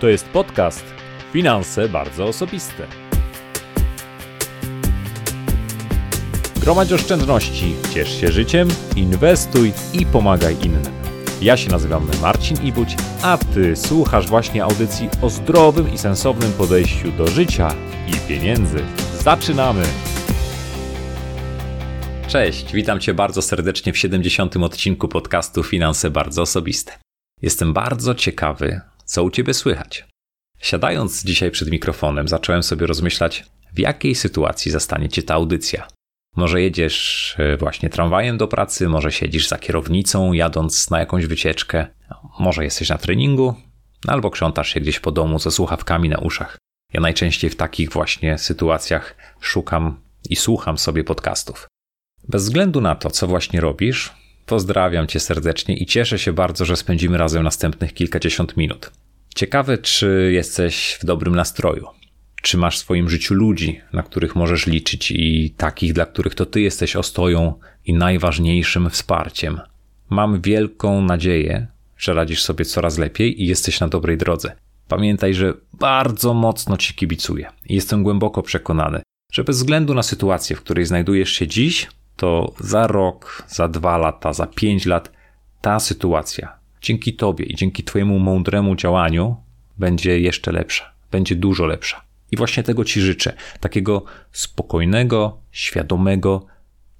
To jest podcast Finanse bardzo osobiste. Gromadź oszczędności, ciesz się życiem, inwestuj i pomagaj innym. Ja się nazywam Marcin Ibuć, a Ty słuchasz właśnie audycji o zdrowym i sensownym podejściu do życia i pieniędzy. Zaczynamy! Cześć, witam Cię bardzo serdecznie w 70. odcinku podcastu Finanse bardzo osobiste. Jestem bardzo ciekawy, co u Ciebie słychać. Siadając dzisiaj przed mikrofonem, zacząłem sobie rozmyślać, w jakiej sytuacji zastanie Cię ta audycja. Może jedziesz e, właśnie tramwajem do pracy, może siedzisz za kierownicą, jadąc na jakąś wycieczkę, może jesteś na treningu, albo krzątasz się gdzieś po domu ze słuchawkami na uszach. Ja najczęściej w takich właśnie sytuacjach szukam i słucham sobie podcastów. Bez względu na to, co właśnie robisz, pozdrawiam Cię serdecznie i cieszę się bardzo, że spędzimy razem następnych kilkadziesiąt minut. Ciekawe, czy jesteś w dobrym nastroju. Czy masz w swoim życiu ludzi, na których możesz liczyć i takich, dla których to ty jesteś ostoją i najważniejszym wsparciem. Mam wielką nadzieję, że radzisz sobie coraz lepiej i jesteś na dobrej drodze. Pamiętaj, że bardzo mocno ci kibicuję i jestem głęboko przekonany, że bez względu na sytuację, w której znajdujesz się dziś, to za rok, za dwa lata, za pięć lat ta sytuacja dzięki Tobie i dzięki Twojemu mądremu działaniu będzie jeszcze lepsza, będzie dużo lepsza. I właśnie tego Ci życzę takiego spokojnego, świadomego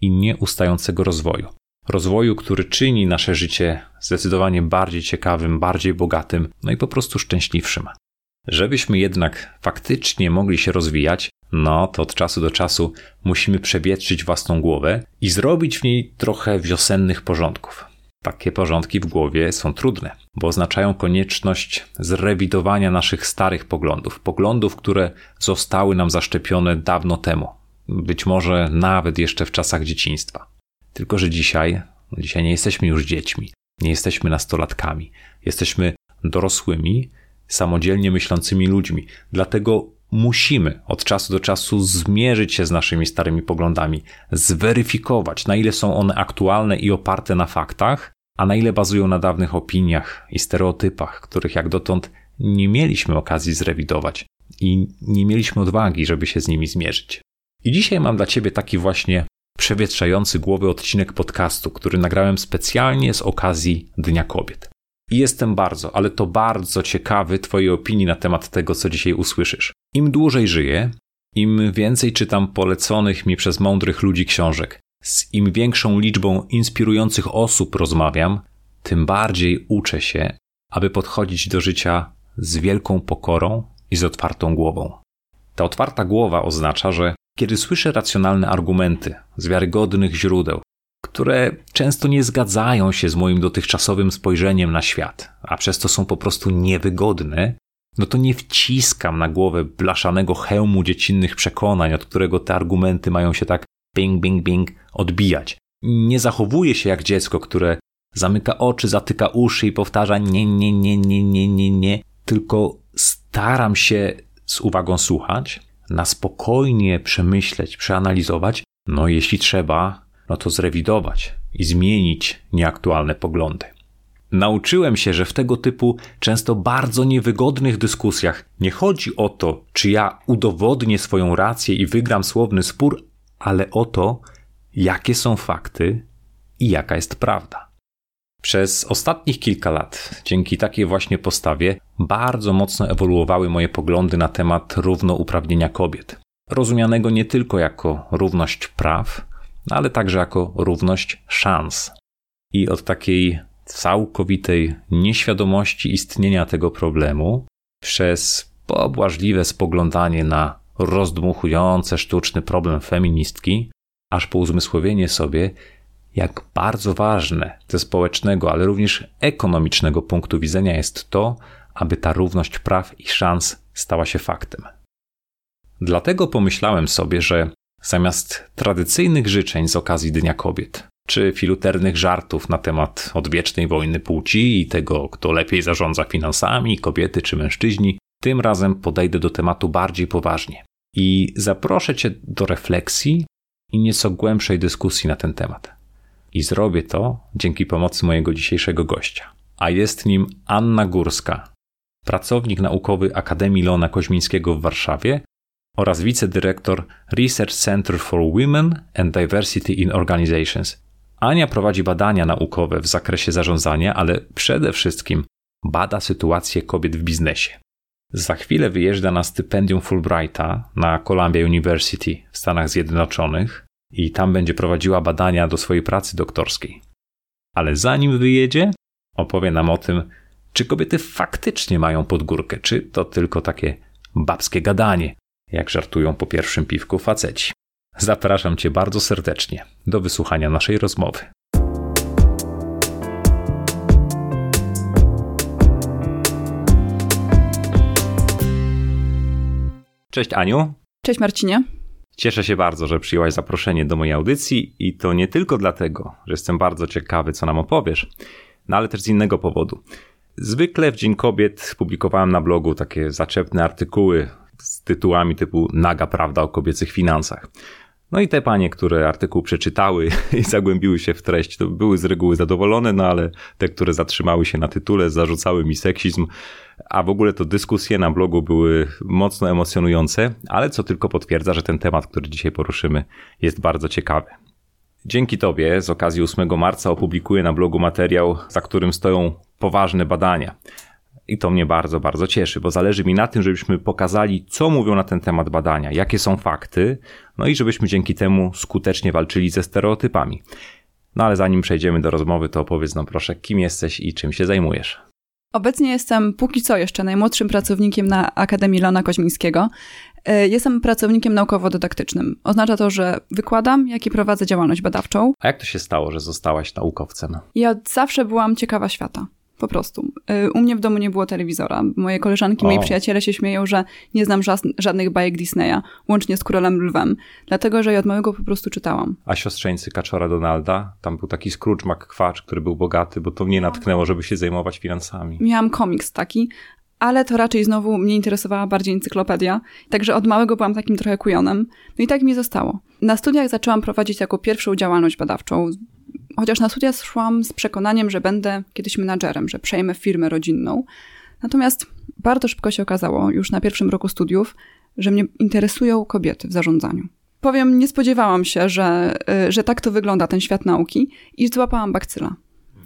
i nieustającego rozwoju. Rozwoju, który czyni nasze życie zdecydowanie bardziej ciekawym, bardziej bogatym, no i po prostu szczęśliwszym. Żebyśmy jednak faktycznie mogli się rozwijać, no to od czasu do czasu musimy przewietrzyć własną głowę i zrobić w niej trochę wiosennych porządków. Takie porządki w głowie są trudne, bo oznaczają konieczność zrewidowania naszych starych poglądów, poglądów, które zostały nam zaszczepione dawno temu, być może nawet jeszcze w czasach dzieciństwa. Tylko, że dzisiaj, dzisiaj nie jesteśmy już dziećmi, nie jesteśmy nastolatkami, jesteśmy dorosłymi, samodzielnie myślącymi ludźmi. Dlatego musimy od czasu do czasu zmierzyć się z naszymi starymi poglądami, zweryfikować, na ile są one aktualne i oparte na faktach, a na ile bazują na dawnych opiniach i stereotypach, których jak dotąd nie mieliśmy okazji zrewidować i nie mieliśmy odwagi, żeby się z nimi zmierzyć. I dzisiaj mam dla Ciebie taki właśnie przewietrzający głowy odcinek podcastu, który nagrałem specjalnie z okazji Dnia Kobiet. I jestem bardzo, ale to bardzo ciekawy Twojej opinii na temat tego, co dzisiaj usłyszysz. Im dłużej żyję, im więcej czytam poleconych mi przez mądrych ludzi książek, z im większą liczbą inspirujących osób rozmawiam, tym bardziej uczę się, aby podchodzić do życia z wielką pokorą i z otwartą głową. Ta otwarta głowa oznacza, że kiedy słyszę racjonalne argumenty z wiarygodnych źródeł, które często nie zgadzają się z moim dotychczasowym spojrzeniem na świat, a przez to są po prostu niewygodne, no to nie wciskam na głowę blaszanego hełmu dziecinnych przekonań, od którego te argumenty mają się tak bing, bing, bing odbijać. Nie zachowuję się jak dziecko, które zamyka oczy, zatyka uszy i powtarza nie, nie, nie, nie, nie, nie, nie, tylko staram się z uwagą słuchać, na spokojnie przemyśleć, przeanalizować, no jeśli trzeba, no to zrewidować i zmienić nieaktualne poglądy. Nauczyłem się, że w tego typu często bardzo niewygodnych dyskusjach nie chodzi o to, czy ja udowodnię swoją rację i wygram słowny spór, ale o to, jakie są fakty i jaka jest prawda. Przez ostatnich kilka lat, dzięki takiej właśnie postawie, bardzo mocno ewoluowały moje poglądy na temat równouprawnienia kobiet. Rozumianego nie tylko jako równość praw, ale także jako równość szans. I od takiej całkowitej nieświadomości istnienia tego problemu przez pobłażliwe spoglądanie na rozdmuchujące sztuczny problem feministki, aż po uzmysłowienie sobie, jak bardzo ważne ze społecznego, ale również ekonomicznego punktu widzenia jest to, aby ta równość praw i szans stała się faktem. Dlatego pomyślałem sobie, że zamiast tradycyjnych życzeń z okazji Dnia Kobiet, czy filuternych żartów na temat odwiecznej wojny płci i tego, kto lepiej zarządza finansami, kobiety czy mężczyźni, tym razem podejdę do tematu bardziej poważnie i zaproszę Cię do refleksji i nieco głębszej dyskusji na ten temat. I zrobię to dzięki pomocy mojego dzisiejszego gościa. A jest nim Anna Górska, pracownik naukowy Akademii Leona Koźmińskiego w Warszawie oraz wicedyrektor Research Center for Women and Diversity in Organizations. Ania prowadzi badania naukowe w zakresie zarządzania, ale przede wszystkim bada sytuację kobiet w biznesie. Za chwilę wyjeżdża na stypendium Fulbrighta na Columbia University w Stanach Zjednoczonych i tam będzie prowadziła badania do swojej pracy doktorskiej. Ale zanim wyjedzie, opowie nam o tym, czy kobiety faktycznie mają podgórkę, czy to tylko takie babskie gadanie, jak żartują po pierwszym piwku faceci. Zapraszam Cię bardzo serdecznie do wysłuchania naszej rozmowy. Cześć Aniu. Cześć Marcinie. Cieszę się bardzo, że przyjęłaś zaproszenie do mojej audycji i to nie tylko dlatego, że jestem bardzo ciekawy, co nam opowiesz, no ale też z innego powodu. Zwykle w Dzień Kobiet publikowałem na blogu takie zaczepne artykuły z tytułami typu Naga prawda o kobiecych finansach. No i te panie, które artykuł przeczytały i zagłębiły się w treść, to były z reguły zadowolone, no ale te, które zatrzymały się na tytule, zarzucały mi seksizm, a w ogóle to dyskusje na blogu były mocno emocjonujące, ale co tylko potwierdza, że ten temat, który dzisiaj poruszymy, jest bardzo ciekawy. Dzięki Tobie z okazji 8 marca opublikuję na blogu materiał, za którym stoją poważne badania. I to mnie bardzo, bardzo cieszy, bo zależy mi na tym, żebyśmy pokazali, co mówią na ten temat badania, jakie są fakty, no i żebyśmy dzięki temu skutecznie walczyli ze stereotypami. No ale zanim przejdziemy do rozmowy, to opowiedz nam proszę, kim jesteś i czym się zajmujesz. Obecnie jestem póki co jeszcze najmłodszym pracownikiem na Akademii Lona Koźmińskiego. E, jestem pracownikiem naukowo-dydaktycznym. Oznacza to, że wykładam, jak i prowadzę działalność badawczą. A jak to się stało, że zostałaś naukowcem? Ja zawsze byłam ciekawa świata. Po prostu. Y, u mnie w domu nie było telewizora. Moje koleżanki, o. moi przyjaciele się śmieją, że nie znam żadnych bajek Disneya, łącznie z Królem Lwem, dlatego, że ja od małego po prostu czytałam. A siostrzeńcy Kaczora Donalda? Tam był taki Scrooge McQuatch, który był bogaty, bo to mnie natknęło, żeby się zajmować finansami. Miałam komiks taki, ale to raczej znowu mnie interesowała bardziej encyklopedia, także od małego byłam takim trochę kujonem. No i tak mi zostało. Na studiach zaczęłam prowadzić jako pierwszą działalność badawczą chociaż na studia szłam z przekonaniem, że będę kiedyś menadżerem, że przejmę firmę rodzinną. Natomiast bardzo szybko się okazało, już na pierwszym roku studiów, że mnie interesują kobiety w zarządzaniu. Powiem, nie spodziewałam się, że, y, że tak to wygląda ten świat nauki i złapałam bakcyla.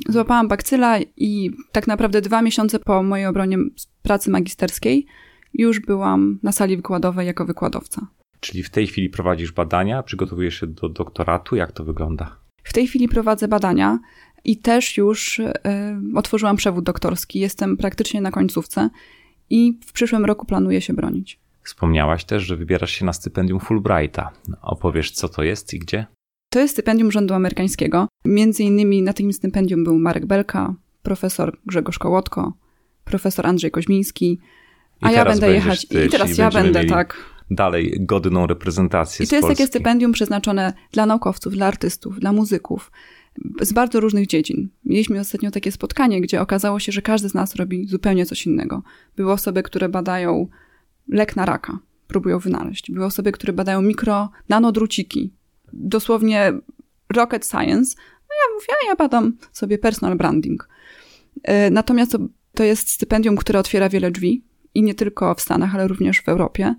Złapałam bakcyla i tak naprawdę dwa miesiące po mojej obronie pracy magisterskiej już byłam na sali wykładowej jako wykładowca. Czyli w tej chwili prowadzisz badania, przygotowujesz się do doktoratu? Jak to wygląda? W tej chwili prowadzę badania i też już y, otworzyłam przewód doktorski. Jestem praktycznie na końcówce i w przyszłym roku planuję się bronić. Wspomniałaś też, że wybierasz się na stypendium Fulbrighta. Opowiesz, co to jest i gdzie? To jest stypendium rządu amerykańskiego. Między innymi na tym stypendium był Marek Belka, profesor Grzegorz Kołotko, profesor Andrzej Koźmiński, a ja będę jechać ty, i teraz ja będę, tak dalej godną reprezentację. I to jest Polski. takie stypendium przeznaczone dla naukowców, dla artystów, dla muzyków z bardzo różnych dziedzin. Mieliśmy ostatnio takie spotkanie, gdzie okazało się, że każdy z nas robi zupełnie coś innego. Były osoby, które badają lek na raka, próbują wynaleźć. Były osoby, które badają mikro, nanodruciki. Dosłownie rocket science. No ja mówię, a ja badam sobie personal branding. E, natomiast to jest stypendium, które otwiera wiele drzwi i nie tylko w Stanach, ale również w Europie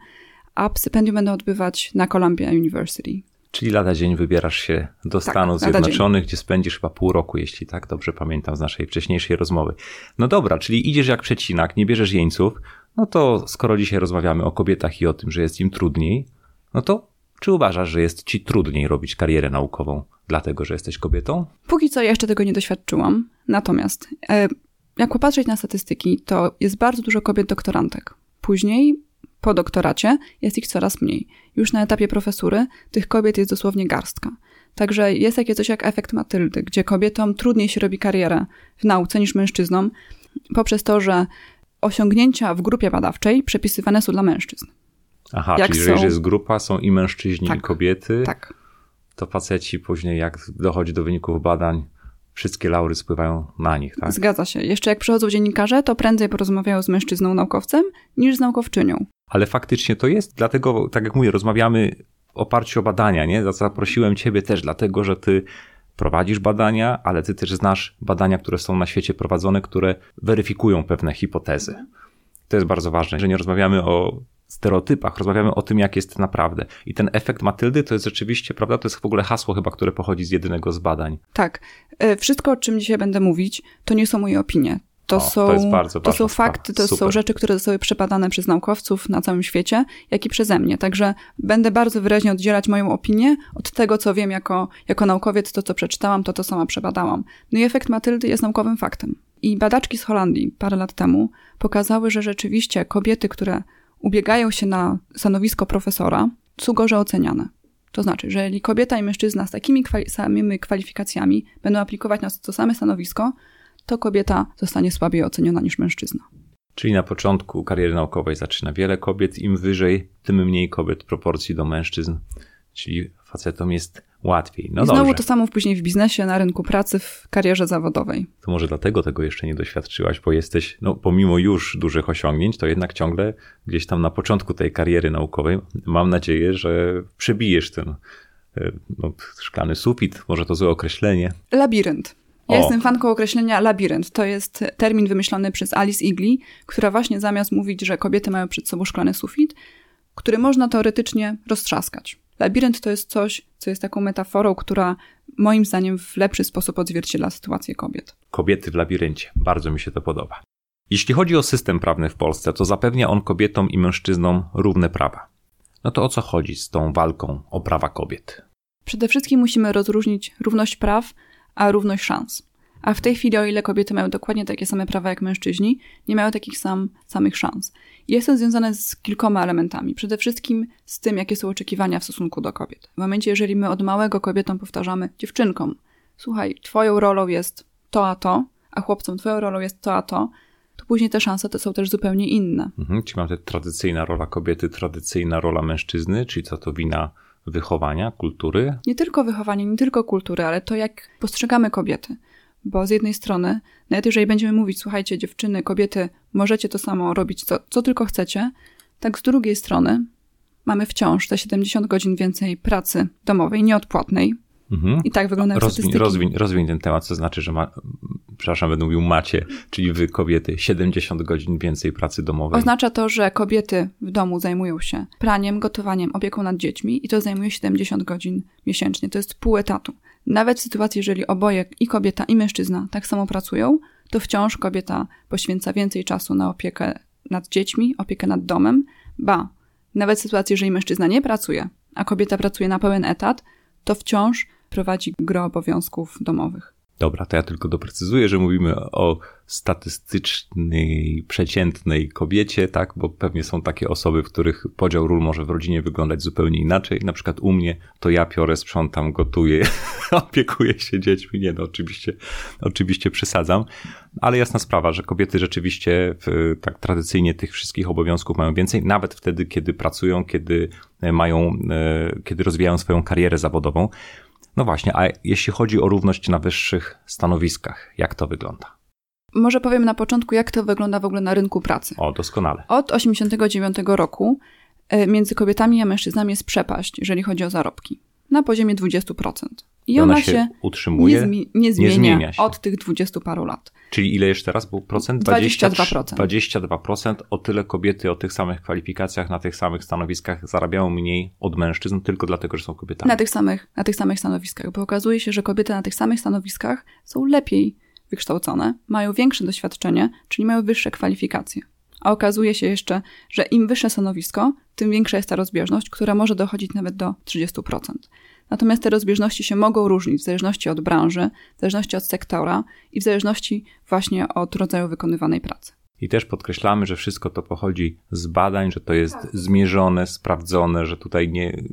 a stypendium będą odbywać na Columbia University. Czyli lada dzień wybierasz się do tak, Stanów Zjednoczonych, dzień. gdzie spędzisz chyba pół roku, jeśli tak dobrze pamiętam z naszej wcześniejszej rozmowy. No dobra, czyli idziesz jak przecinak, nie bierzesz jeńców, no to skoro dzisiaj rozmawiamy o kobietach i o tym, że jest im trudniej, no to czy uważasz, że jest ci trudniej robić karierę naukową, dlatego że jesteś kobietą? Póki co jeszcze tego nie doświadczyłam. Natomiast, e, jak popatrzeć na statystyki, to jest bardzo dużo kobiet doktorantek. Później po doktoracie jest ich coraz mniej. Już na etapie profesury tych kobiet jest dosłownie garstka. Także jest takie coś jak efekt Matyldy, gdzie kobietom trudniej się robi karierę w nauce niż mężczyznom, poprzez to, że osiągnięcia w grupie badawczej przepisywane są dla mężczyzn. Aha, jak czyli są... jeżeli jest grupa, są i mężczyźni, tak, i kobiety, tak. to faceci później, jak dochodzi do wyników badań, wszystkie laury spływają na nich, tak? Zgadza się. Jeszcze jak przychodzą dziennikarze, to prędzej porozmawiają z mężczyzną naukowcem niż z naukowczynią. Ale faktycznie to jest, dlatego, tak jak mówię, rozmawiamy w oparciu o badania, nie? Zaprosiłem ciebie też dlatego, że ty prowadzisz badania, ale ty też znasz badania, które są na świecie prowadzone, które weryfikują pewne hipotezy. To jest bardzo ważne, że nie rozmawiamy o stereotypach, rozmawiamy o tym, jak jest naprawdę. I ten efekt Matyldy to jest rzeczywiście, prawda, to jest w ogóle hasło chyba, które pochodzi z jedynego z badań. Tak. E, wszystko, o czym dzisiaj będę mówić, to nie są moje opinie. To, o, są, to, bardzo, to są fakty, to Super. są rzeczy, które zostały przebadane przez naukowców na całym świecie, jak i przeze mnie. Także będę bardzo wyraźnie oddzielać moją opinię od tego, co wiem jako, jako naukowiec, to co przeczytałam, to to sama przebadałam. No i efekt Matyldy jest naukowym faktem. I badaczki z Holandii parę lat temu pokazały, że rzeczywiście kobiety, które ubiegają się na stanowisko profesora, są gorzej oceniane. To znaczy, że jeżeli kobieta i mężczyzna z takimi kwali samymi kwalifikacjami będą aplikować na to same stanowisko, to kobieta zostanie słabiej oceniona niż mężczyzna. Czyli na początku kariery naukowej zaczyna wiele kobiet, im wyżej, tym mniej kobiet w proporcji do mężczyzn. Czyli facetom jest łatwiej. No I znowu dobrze. to samo później w biznesie, na rynku pracy, w karierze zawodowej. To może dlatego tego jeszcze nie doświadczyłaś, bo jesteś, no pomimo już dużych osiągnięć, to jednak ciągle gdzieś tam na początku tej kariery naukowej mam nadzieję, że przebijesz ten e, no, szklany sufit, może to złe określenie. Labirynt. Ja o. jestem fanką określenia labirynt. To jest termin wymyślony przez Alice Igli, która właśnie zamiast mówić, że kobiety mają przed sobą szklany sufit, który można teoretycznie roztrzaskać. Labirynt to jest coś, co jest taką metaforą, która moim zdaniem w lepszy sposób odzwierciedla sytuację kobiet. Kobiety w labiryncie. Bardzo mi się to podoba. Jeśli chodzi o system prawny w Polsce, to zapewnia on kobietom i mężczyznom równe prawa. No to o co chodzi z tą walką o prawa kobiet? Przede wszystkim musimy rozróżnić równość praw, a równość szans. A w tej chwili, o ile kobiety mają dokładnie takie same prawa jak mężczyźni, nie mają takich sam, samych szans. Jest to związane z kilkoma elementami. Przede wszystkim z tym, jakie są oczekiwania w stosunku do kobiet. W momencie, jeżeli my od małego kobietom powtarzamy dziewczynkom, słuchaj, twoją rolą jest to a to, a chłopcom twoją rolą jest to a to, to później te szanse to są też zupełnie inne. Mhm, czyli mamy tradycyjna rola kobiety, tradycyjna rola mężczyzny, czyli co to wina wychowania, kultury? Nie tylko wychowania, nie tylko kultury, ale to, jak postrzegamy kobiety. Bo z jednej strony, nawet jeżeli będziemy mówić, słuchajcie, dziewczyny, kobiety, możecie to samo robić, co, co tylko chcecie, tak z drugiej strony mamy wciąż te 70 godzin więcej pracy domowej, nieodpłatnej. Mhm. I tak wyglądają rozwiń, statystyki. Rozwiń, rozwiń ten temat, co znaczy, że ma, przepraszam, będę mówił macie, czyli wy kobiety, 70 godzin więcej pracy domowej. Oznacza to, że kobiety w domu zajmują się praniem, gotowaniem, opieką nad dziećmi i to zajmuje 70 godzin miesięcznie. To jest pół etatu. Nawet w sytuacji, jeżeli oboje, i kobieta, i mężczyzna, tak samo pracują, to wciąż kobieta poświęca więcej czasu na opiekę nad dziećmi, opiekę nad domem, ba, nawet w sytuacji, jeżeli mężczyzna nie pracuje, a kobieta pracuje na pełen etat, to wciąż prowadzi gro obowiązków domowych. Dobra, to ja tylko doprecyzuję, że mówimy o statystycznej, przeciętnej kobiecie, tak? Bo pewnie są takie osoby, w których podział ról może w rodzinie wyglądać zupełnie inaczej. Na przykład u mnie to ja piorę, sprzątam, gotuję, opiekuję się dziećmi. Nie, no oczywiście, oczywiście przesadzam. Ale jasna sprawa, że kobiety rzeczywiście w, tak tradycyjnie tych wszystkich obowiązków mają więcej, nawet wtedy, kiedy pracują, kiedy mają, e, kiedy rozwijają swoją karierę zawodową. No właśnie, a jeśli chodzi o równość na wyższych stanowiskach, jak to wygląda? Może powiem na początku, jak to wygląda w ogóle na rynku pracy. O, doskonale. Od 1989 roku e, między kobietami a mężczyznami jest przepaść, jeżeli chodzi o zarobki. Na poziomie 20%. I ona, ona się, utrzymuje, nie, zmi nie, zmienia nie, zmienia się. od tych 20 paru lat. Czyli ile jeszcze raz był procent? 22%. 22%. O tyle kobiety o tych samych kwalifikacjach, na tych samych stanowiskach zarabiają mniej od mężczyzn tylko dlatego, że są kobietami. Na tych samych, na tych samych stanowiskach, bo okazuje się, że kobiety na tych samych stanowiskach są lepiej wykształcone, mają większe doświadczenie, czyli mają wyższe kwalifikacje. A okazuje się jeszcze, że im wyższe stanowisko, tym większa jest ta rozbieżność, która może dochodzić nawet do 30%. Natomiast te rozbieżności się mogą różnić w zależności od branży, w zależności od sektora i w zależności właśnie od rodzaju wykonywanej pracy. I też podkreślamy, że wszystko to pochodzi z badań, że to jest tak. zmierzone, sprawdzone, że tutaj nie,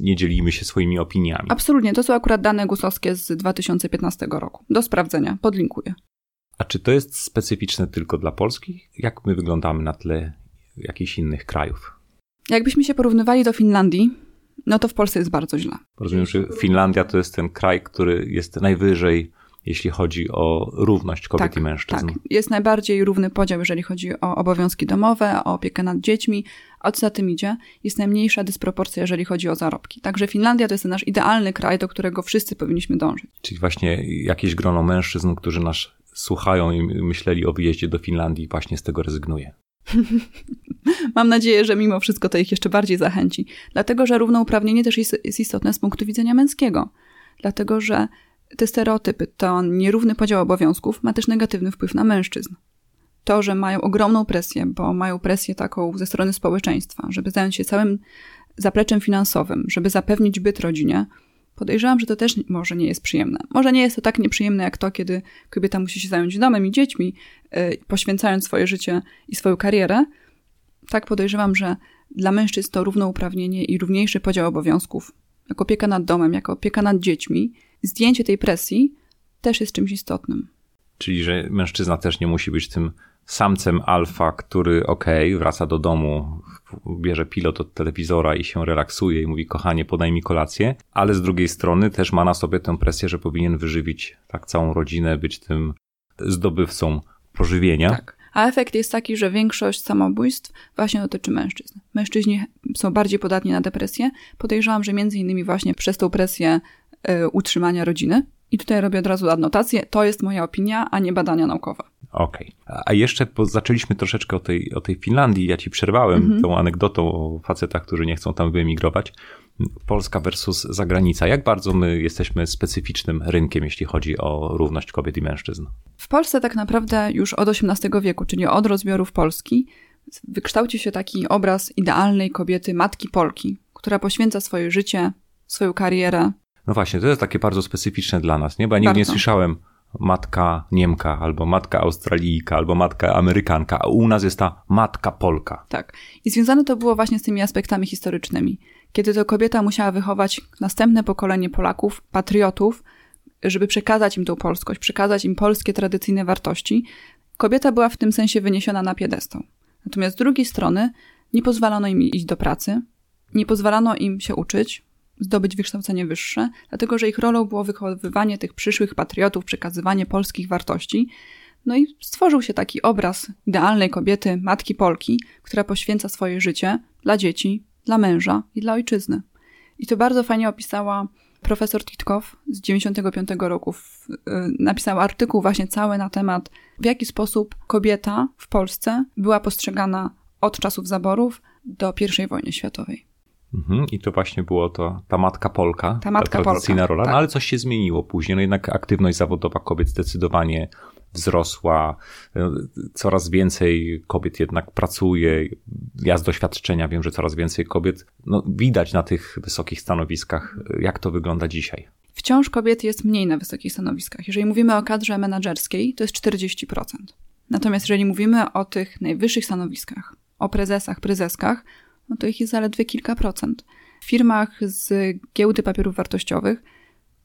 nie dzielimy się swoimi opiniami. Absolutnie, to są akurat dane gusowskie z 2015 roku. Do sprawdzenia, podlinkuję. A czy to jest specyficzne tylko dla Polski? Jak my wyglądamy na tle jakichś innych krajów? Jakbyśmy się porównywali do Finlandii, no to w Polsce jest bardzo źle. Rozumiem, że Finlandia to jest ten kraj, który jest najwyżej, jeśli chodzi o równość kobiet tak, i mężczyzn. Tak, jest najbardziej równy podział, jeżeli chodzi o obowiązki domowe, o opiekę nad dziećmi, a co za tym idzie, jest najmniejsza dysproporcja, jeżeli chodzi o zarobki. Także Finlandia to jest nasz idealny kraj, do którego wszyscy powinniśmy dążyć. Czyli właśnie jakieś grono mężczyzn, którzy nas słuchają i myśleli o wyjeździe do Finlandii, właśnie z tego rezygnuje. Mam nadzieję, że mimo wszystko to ich jeszcze bardziej zachęci. Dlatego, że równouprawnienie też jest, istotne z punktu widzenia męskiego. Dlatego, że te stereotypy, to nierówny podział obowiązków ma też negatywny wpływ na mężczyzn. To, że mają ogromną presję, bo mają presję taką ze strony społeczeństwa, żeby zająć się całym zapleczem finansowym, żeby zapewnić byt rodzinie, podejrzewam, że to też może nie jest przyjemne. Może nie jest to tak nieprzyjemne jak to, kiedy kobieta musi się zająć domem i dziećmi, yy, poświęcając swoje życie i swoją karierę. Tak podejrzewam, że dla mężczyzn to równouprawnienie i równiejszy podział obowiązków, jak opieka nad domem, jako opieka nad dziećmi, zdjęcie tej presji też jest czymś istotnym. Czyli, że mężczyzna też nie musi być tym samcem alfa, który okej, okay, wraca do domu, bierze pilot od telewizora i się relaksuje i mówi, kochanie, podaj mi kolację, ale z drugiej strony też ma na sobie tę presję, że powinien wyżywić tak całą rodzinę, być tym zdobywcą pożywienia. Tak. A efekt jest taki, że większość samobójstw właśnie dotyczy mężczyzn. Mężczyźni są bardziej podatni na depresję. Podejrzewam, że między innymi właśnie przez tą presję y, utrzymania rodziny. I tutaj robię od razu adnotację. To jest moja opinia, a nie badania naukowe. Okej. Okay. A jeszcze zaczęliśmy troszeczkę o tej, o tej Finlandii. Ja ci przerwałem mm -hmm. tą anegdotą o facetach, którzy nie chcą tam wyemigrować. Polska versus zagranica. Jak bardzo my jesteśmy specyficznym rynkiem, jeśli chodzi o równość kobiet i mężczyzn? W Polsce tak naprawdę już od XVIII wieku, czyli od rozbiorów Polski, wykształcił się taki obraz idealnej kobiety, matki Polki, która poświęca swoje życie, swoją karierę. No właśnie, to jest takie bardzo specyficzne dla nas, nie? Bo ja nigdy nie słyszałem matka Niemka, albo matka Australijka, albo matka Amerykanka, a u nas jest ta matka Polka. Tak. I związane to było właśnie z tymi aspektami historycznymi. Kiedy to kobieta musiała wychować następne pokolenie Polaków, patriotów, żeby przekazać im tą polskość, przekazać im polskie tradycyjne wartości, kobieta była w tym sensie wyniesiona na piedestał. Natomiast z drugiej strony nie pozwalano im iść do pracy, nie pozwalano im się uczyć, zdobyć wykształcenie wyższe, dlatego że ich rolą było wychowywanie tych przyszłych patriotów, przekazywanie polskich wartości. No i stworzył się taki obraz idealnej kobiety, matki Polki, która poświęca swoje życie dla dzieci, dla męża i dla ojczyzny. I to bardzo fajnie opisała profesor Titkow z 95 roku. Y, napisał artykuł właśnie cały na temat, w jaki sposób kobieta w Polsce była postrzegana od czasów zaborów do I wojny światowej. Mhm, I to właśnie było to ta matka Polka, ta, matka ta tradycyjna Polka, rola, no tak. no ale coś się zmieniło później. No jednak aktywność zawodowa kobiet zdecydowanie wzrosła. No, coraz więcej kobiet jednak pracuje. Ja z doświadczenia wiem, że coraz więcej kobiet no, widać na tych wysokich stanowiskach. Jak to wygląda dzisiaj? Wciąż kobiet jest mniej na wysokich stanowiskach. Jeżeli mówimy o kadrze menedżerskiej, to jest 40%. Natomiast jeżeli mówimy o tych najwyższych stanowiskach, o prezesach, prezeskach, no to ich jest zaledwie kilka procent. W firmach z giełdy papierów wartościowych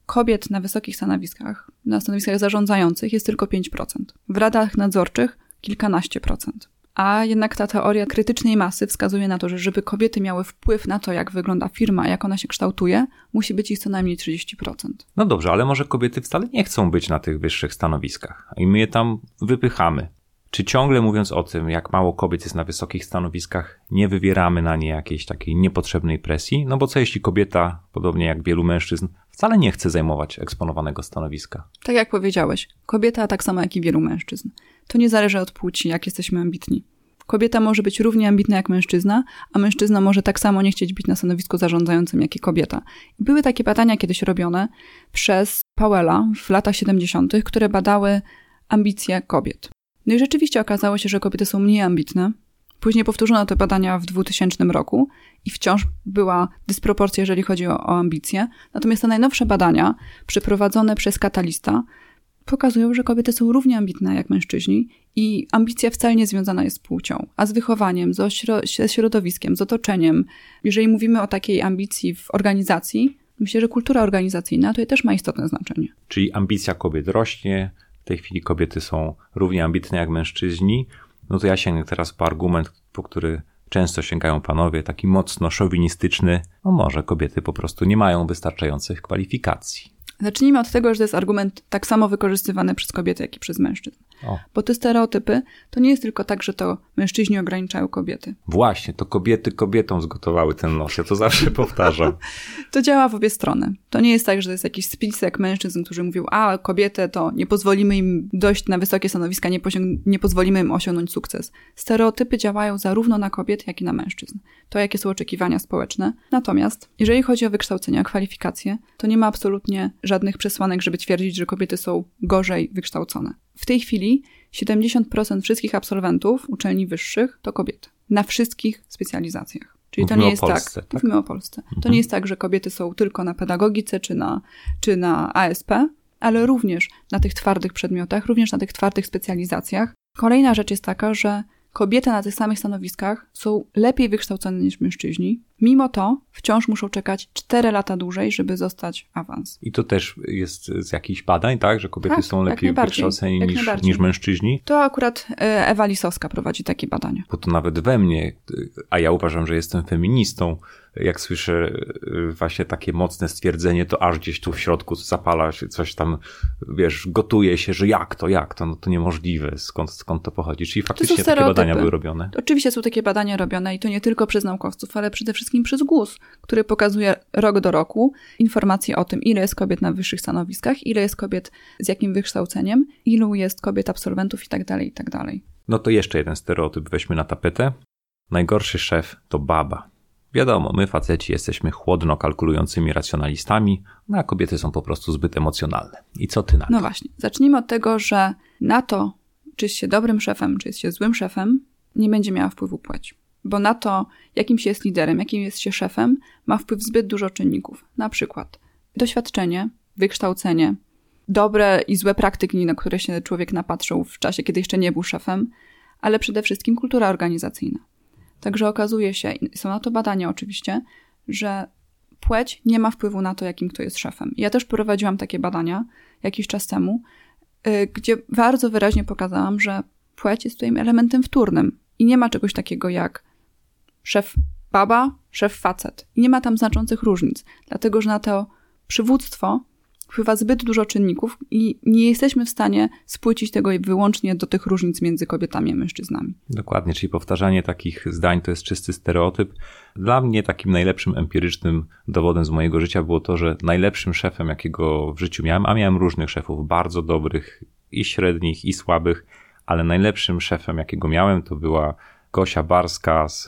kobiet na wysokich stanowiskach, na stanowiskach zarządzających jest tylko 5%. W radach nadzorczych kilkanaście procent. A jednak ta teoria krytycznej masy wskazuje na to, że żeby kobiety miały wpływ na to, jak wygląda firma, jak ona się kształtuje, musi być ich co najmniej 30%. No dobrze, ale może kobiety wcale nie chcą być na tych wyższych stanowiskach i my je tam wypychamy. Czy ciągle mówiąc o tym, jak mało kobiet jest na wysokich stanowiskach, nie wywieramy na nie jakiejś takiej niepotrzebnej presji? No bo co jeśli kobieta, podobnie jak wielu mężczyzn, wcale nie chce zajmować eksponowanego stanowiska? Tak jak powiedziałeś, kobieta tak samo jak i wielu mężczyzn. To nie zależy od płci, jak jesteśmy ambitni. Kobieta może być równie ambitna jak mężczyzna, a mężczyzna może tak samo nie chcieć być na stanowisku zarządzającym jak i kobieta. Były takie badania kiedyś robione przez Powella w latach 70., które badały ambicje kobiet. No i rzeczywiście okazało się, że kobiety są mniej ambitne. Później powtórzono te badania w 2000 roku i wciąż była dysproporcja, jeżeli chodzi o, o ambicje. Natomiast te najnowsze badania, przeprowadzone przez Katalista, pokazują, że kobiety są równie ambitne jak mężczyźni i ambicja wcale nie związana jest z płcią, a z wychowaniem, ze środowiskiem, z otoczeniem. Jeżeli mówimy o takiej ambicji w organizacji, myślę, że kultura organizacyjna to też ma istotne znaczenie. Czyli ambicja kobiet rośnie, tej chwili kobiety są równie ambitne jak mężczyźni, no to ja sięgnę teraz po argument, po który często sięgają panowie, taki mocno szowinistyczny, no może kobiety po prostu nie mają wystarczających kwalifikacji. Zacznijmy od tego, że to jest argument tak samo wykorzystywany przez kobiety, jak i przez mężczyzn. O. Bo te stereotypy to nie jest tylko tak, że to mężczyźni ograniczają kobiety. Właśnie, to kobiety kobietom zgotowały ten nos. Ja to zawsze powtarzam. to działa w obie strony. To nie jest tak, że to jest jakiś spisek mężczyzn, którzy mówią, a kobietę to nie pozwolimy im dojść na wysokie stanowiska, nie, nie pozwolimy im osiągnąć sukces. Stereotypy działają zarówno na kobiety, jak i na mężczyzn. To, jakie są oczekiwania społeczne. Natomiast, jeżeli chodzi o wykształcenie, o kwalifikacje, to nie ma absolutnie żadnych przesłanek, żeby twierdzić, że kobiety są gorzej wykształcone. W tej chwili 70% wszystkich absolwentów uczelni wyższych to kobiety. Na wszystkich specjalizacjach. Czyli Mówimy to nie jest Polsce, tak. tak? Mówimy o Polsce. Mhm. To nie jest tak, że kobiety są tylko na pedagogice czy na, czy na ASP, ale również na tych twardych przedmiotach, również na tych twardych specjalizacjach. Kolejna rzecz jest taka, że kobiety na tych samych stanowiskach są lepiej wykształcone niż mężczyźni. Mimo to wciąż muszą czekać 4 lata dłużej, żeby zostać awans. I to też jest z jakichś badań, tak? Że kobiety tak, są lepiej wykształcone niż, niż mężczyźni? To akurat e, Ewa Lisowska prowadzi takie badania. Bo to nawet we mnie, a ja uważam, że jestem feministą, jak słyszę y, właśnie takie mocne stwierdzenie, to aż gdzieś tu w środku zapala się coś tam, wiesz, gotuje się, że jak to, jak to, no to niemożliwe, skąd, skąd to pochodzi. Czyli faktycznie takie badania były robione. Oczywiście są takie badania robione i to nie tylko przez naukowców, ale przede wszystkim przez GUS, który pokazuje rok do roku informacje o tym, ile jest kobiet na wyższych stanowiskach, ile jest kobiet z jakim wykształceniem, ilu jest kobiet absolwentów i tak dalej, i tak dalej. No to jeszcze jeden stereotyp weźmy na tapetę. Najgorszy szef to baba. Wiadomo, my faceci jesteśmy chłodno kalkulującymi racjonalistami, no a kobiety są po prostu zbyt emocjonalne. I co ty na to? No właśnie, zacznijmy od tego, że na to, czy jest się dobrym szefem, czy jest się złym szefem, nie będzie miała wpływu płeć. Bo na to, jakim się jest liderem, jakim jest się szefem, ma wpływ zbyt dużo czynników. Na przykład doświadczenie, wykształcenie, dobre i złe praktyki, na które się człowiek napatrzył w czasie, kiedy jeszcze nie był szefem, ale przede wszystkim kultura organizacyjna. Także okazuje się, są na to badania oczywiście, że płeć nie ma wpływu na to, jakim kto jest szefem. Ja też prowadziłam takie badania jakiś czas temu, yy, gdzie bardzo wyraźnie pokazałam, że płeć jest tutaj elementem wtórnym i nie ma czegoś takiego jak szef baba, szef facet. I nie ma tam znaczących różnic, dlatego że na to przywództwo wpływa zbyt dużo czynników i nie jesteśmy w stanie spłycić tego wyłącznie do tych różnic między kobietami a mężczyznami. Dokładnie, czyli powtarzanie takich zdań to jest czysty stereotyp. Dla mnie takim najlepszym empirycznym dowodem z mojego życia było to, że najlepszym szefem, jakiego w życiu miałem, a miałem różnych szefów, bardzo dobrych i średnich i słabych, ale najlepszym szefem, jakiego miałem, to była Gosia Barska, z,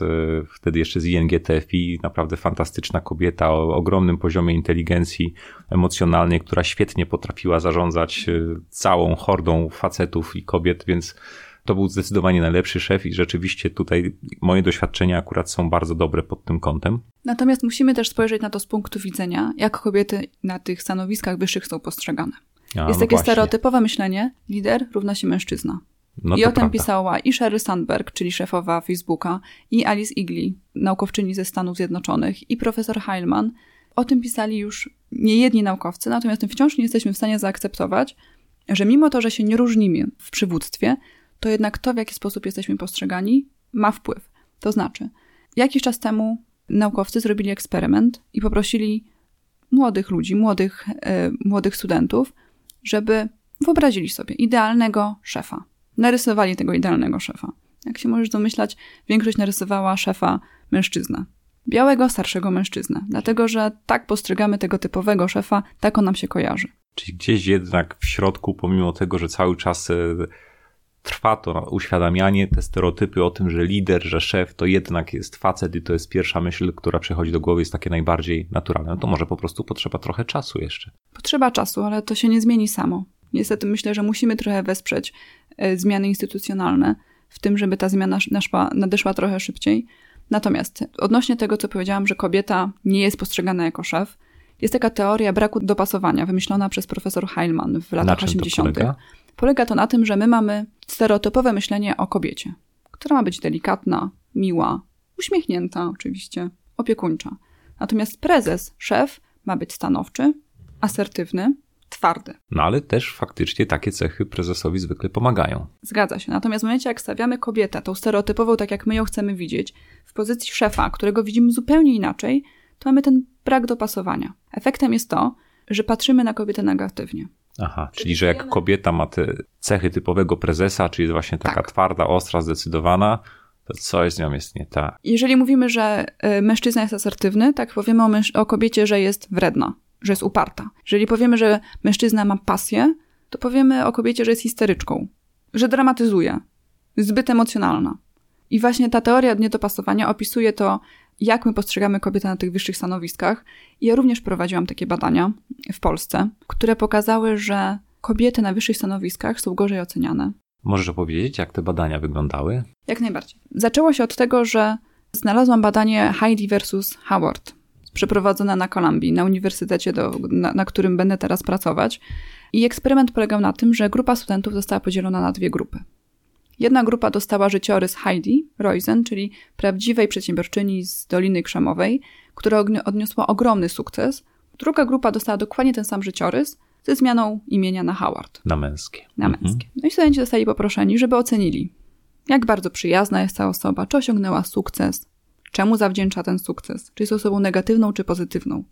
wtedy jeszcze z ING TFI, naprawdę fantastyczna kobieta o ogromnym poziomie inteligencji emocjonalnej, która świetnie potrafiła zarządzać e, całą hordą facetów i kobiet, więc to był zdecydowanie najlepszy szef i rzeczywiście tutaj moje doświadczenia akurat są bardzo dobre pod tym kątem. Natomiast musimy też spojrzeć na to z punktu widzenia, jak kobiety na tych stanowiskach wyższych są postrzegane. A, Jest no takie właśnie. stereotypowe myślenie, lider równa się mężczyzna. No I o tym prawda. pisała i Sheryl Sandberg, czyli szefowa Facebooka, i Alice Igley, naukowczyni ze Stanów Zjednoczonych, i profesor Heilman. O tym pisali już niejedni naukowcy, natomiast wciąż nie jesteśmy w stanie zaakceptować, że mimo to, że się nie różnimy w przywództwie, to jednak to, w jaki sposób jesteśmy postrzegani, ma wpływ. To znaczy, jakiś czas temu naukowcy zrobili eksperyment i poprosili młodych ludzi, młodych, yy, młodych studentów, żeby wyobrazili sobie idealnego szefa narysowali tego idealnego szefa. Jak się możesz domyślać, większość narysowała szefa mężczyznę. Białego, starszego mężczyznę. Dlatego, że tak postrzegamy tego typowego szefa, tak on nam się kojarzy. Czyli gdzieś jednak w środku, pomimo tego, że cały czas e, trwa to uświadamianie, te stereotypy o tym, że lider, że szef to jednak jest facet i to jest pierwsza myśl, która przychodzi do głowy, jest takie najbardziej naturalne. No to może po prostu potrzeba trochę czasu jeszcze. Potrzeba czasu, ale to się nie zmieni samo. Niestety myślę, że musimy trochę wesprzeć zmiany instytucjonalne, w tym, żeby ta zmiana naszła, nadeszła trochę szybciej. Natomiast odnośnie tego, co powiedziałam, że kobieta nie jest postrzegana jako szef, jest taka teoria braku dopasowania, wymyślona przez profesor Heilman w latach 80. To polega? polega to na tym, że my mamy stereotypowe myślenie o kobiecie, która ma być delikatna, miła, uśmiechnięta oczywiście, opiekuńcza. Natomiast prezes, szef ma być stanowczy, asertywny, twardy. No ale też faktycznie takie cechy prezesowi zwykle pomagają. Zgadza się. Natomiast w momencie, jak stawiamy kobietę, tą stereotypową, tak jak my ją chcemy widzieć, w pozycji szefa, którego widzimy zupełnie inaczej, to mamy ten brak dopasowania. Efektem jest to, że patrzymy na kobietę negatywnie. Aha, czyli że jak kobieta ma te cechy typowego prezesa, czyli jest właśnie taka Tak. twarda, ostra, zdecydowana, to coś z nią jest nie tak. Jeżeli mówimy, że y, mężczyzna jest asertywny, tak powiemy o, o kobiecie, że jest wredna, że jest uparta. Jeżeli powiemy, że mężczyzna ma pasję, to powiemy o kobiecie, że jest histeryczką, że dramatyzuje, zbyt emocjonalna. I właśnie ta teoria niedopasowania opisuje to, jak my postrzegamy kobietę na tych wyższych stanowiskach. I ja również prowadziłam takie badania w Polsce, które pokazały, że kobiety na wyższych stanowiskach są gorzej oceniane. Możesz opowiedzieć, jak te badania wyglądały? Jak najbardziej. Zaczęło się od tego, że znalazłam badanie Heidi versus Howard, przeprowadzone na Kolumbii, na uniwersytecie, do, na, na którym będę teraz pracować. I eksperyment polegał na tym, że grupa studentów została podzielona na dwie grupy. Jedna grupa dostała życiorys Heidi Roizen, czyli prawdziwej przedsiębiorczyni z Doliny Krzemowej, która odniosła ogromny sukces. Druga grupa dostała dokładnie ten sam życiorys, ze zmianą imienia na Howard Na męskie. na Mhm. męskie. No i studenci zostali poproszeni, żeby ocenili, jak bardzo przyjazna jest ta osoba, czy osiągnęła sukces, czemu zawdzięcza ten sukces, czy jest osobą negatywną, czy pozytywną.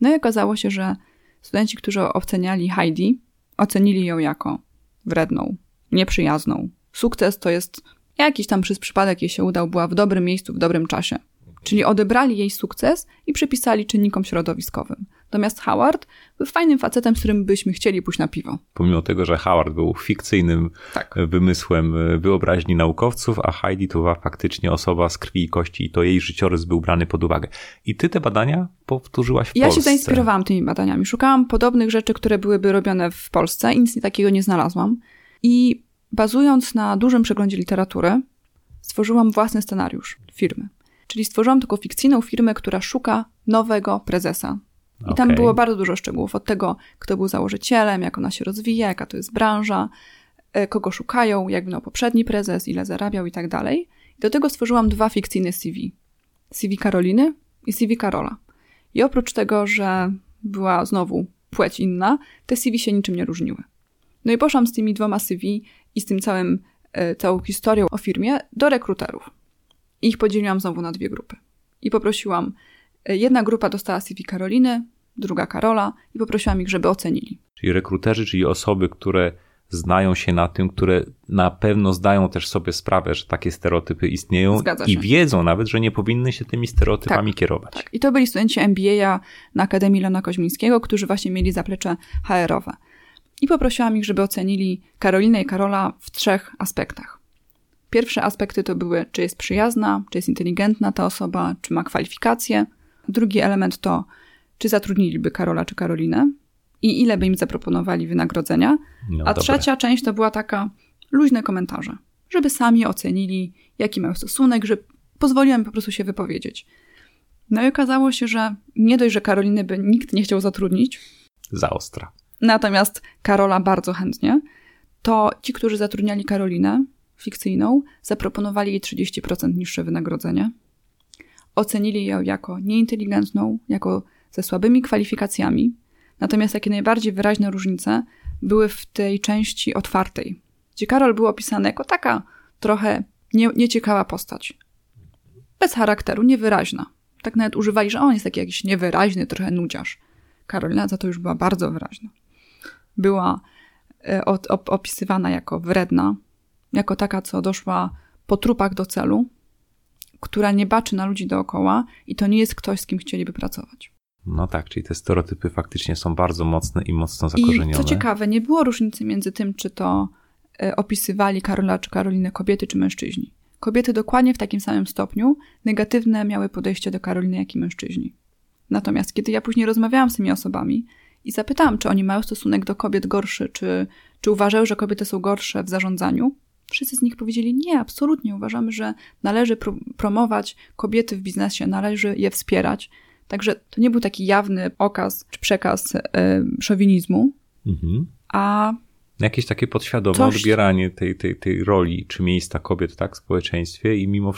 No i okazało się, że studenci, którzy oceniali Heidi, ocenili ją jako wredną, nieprzyjazną. Sukces to jest jakiś tam przez przypadek jej się udał, była w dobrym miejscu, w dobrym czasie. Czyli odebrali jej sukces i przypisali czynnikom środowiskowym. Natomiast Howard był fajnym facetem, z którym byśmy chcieli pójść na piwo. Pomimo tego, że Howard był fikcyjnym Tak. e, wymysłem e, wyobraźni naukowców, a Heidi to była faktycznie osoba z krwi i kości i to jej życiorys był brany pod uwagę. I ty te badania powtórzyłaś w Ja Polsce. się zainspirowałam tymi badaniami. Szukałam podobnych rzeczy, które byłyby robione w Polsce i nic takiego nie znalazłam. I bazując na dużym przeglądzie literatury, stworzyłam własny scenariusz firmy. Czyli stworzyłam taką fikcyjną firmę, która szuka nowego prezesa. I tam Okej. było bardzo dużo szczegółów. Od tego, kto był założycielem, jak ona się rozwija, jaka to jest branża, e, kogo szukają, jak wyglądał poprzedni prezes, ile zarabiał i tak dalej. I do tego stworzyłam dwa fikcyjne CV. CV Karoliny i CV Karola. I oprócz tego, że była znowu płeć inna, te CV się niczym nie różniły. No i poszłam z tymi dwoma CV i z tym całym, e, całą historią o firmie do rekruterów. I ich podzieliłam znowu na dwie grupy. I poprosiłam, jedna grupa dostała CV Karoliny, druga Karola i poprosiłam ich, żeby ocenili. Czyli rekruterzy, czyli osoby, które znają się na tym, które na pewno zdają też sobie sprawę, że takie stereotypy istnieją i wiedzą nawet, że nie powinny się tymi stereotypami kierować. Tak. I to byli studenci MBA na Akademii Lena Koźmińskiego, którzy właśnie mieli zaplecze HR-owe. I poprosiłam ich, żeby ocenili Karolinę i Karola w trzech aspektach. Pierwsze aspekty to były, czy jest przyjazna, czy jest inteligentna ta osoba, czy ma kwalifikacje. Drugi element to, czy zatrudniliby Karola czy Karolinę i ile by im zaproponowali wynagrodzenia. No A dobra. trzecia część to była taka luźne komentarze, żeby sami ocenili, jaki mają stosunek, że pozwoliłem po prostu się wypowiedzieć. No i okazało się, że nie dość, że Karoliny by nikt nie chciał zatrudnić, Za ostra. natomiast Karola bardzo chętnie, to ci, którzy zatrudniali Karolinę fikcyjną, zaproponowali jej 30% niższe wynagrodzenie. Ocenili ją jako nieinteligentną, jako ze słabymi kwalifikacjami. Natomiast takie najbardziej wyraźne różnice były w tej części otwartej, gdzie Karol był opisany jako taka trochę nie, nieciekawa postać. Bez charakteru, niewyraźna. Tak nawet używali, że on jest taki jakiś niewyraźny, trochę nudziarz. Karolina za to już była bardzo wyraźna. Była e, opisywana jako wredna, jako taka, co doszła po trupach do celu, która nie baczy na ludzi dookoła i to nie jest ktoś, z kim chcieliby pracować. No tak, czyli te stereotypy faktycznie są bardzo mocne i mocno zakorzenione. I co ciekawe, nie było różnicy między tym, czy to e, opisywali Karola czy Karolinę kobiety czy mężczyźni. Kobiety dokładnie w takim samym stopniu negatywne miały podejście do Karoliny, jak i mężczyźni. Natomiast kiedy ja później rozmawiałam z tymi osobami i zapytałam, czy oni mają stosunek do kobiet gorszy, czy, czy uważają, że kobiety są gorsze w zarządzaniu, wszyscy z nich powiedzieli nie, absolutnie. Uważamy, że należy pro promować kobiety w biznesie, należy je wspierać. Także to nie był taki jawny okaz czy przekaz y, szowinizmu, Mhm. a Jakieś takie podświadome Coś- odbieranie tej, tej, tej roli czy miejsca kobiet tak, w społeczeństwie i mimo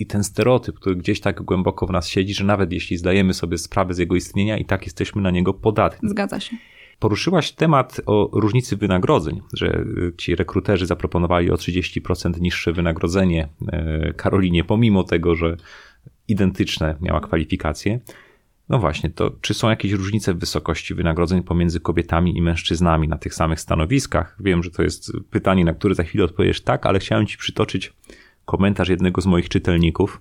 i ten stereotyp, który gdzieś tak głęboko w nas siedzi, że nawet jeśli zdajemy sobie sprawę z jego istnienia, i tak jesteśmy na niego podatni. zgadza się. Poruszyłaś temat o różnicy wynagrodzeń, że y, ci rekruterzy zaproponowali o 30% niższe wynagrodzenie e, Karolinie, pomimo tego, że identyczne miała kwalifikacje. No właśnie, to czy są jakieś różnice w wysokości wynagrodzeń pomiędzy kobietami i mężczyznami na tych samych stanowiskach? Wiem, że to jest pytanie, na które za chwilę odpowiesz tak, ale chciałem Ci przytoczyć komentarz jednego z moich czytelników,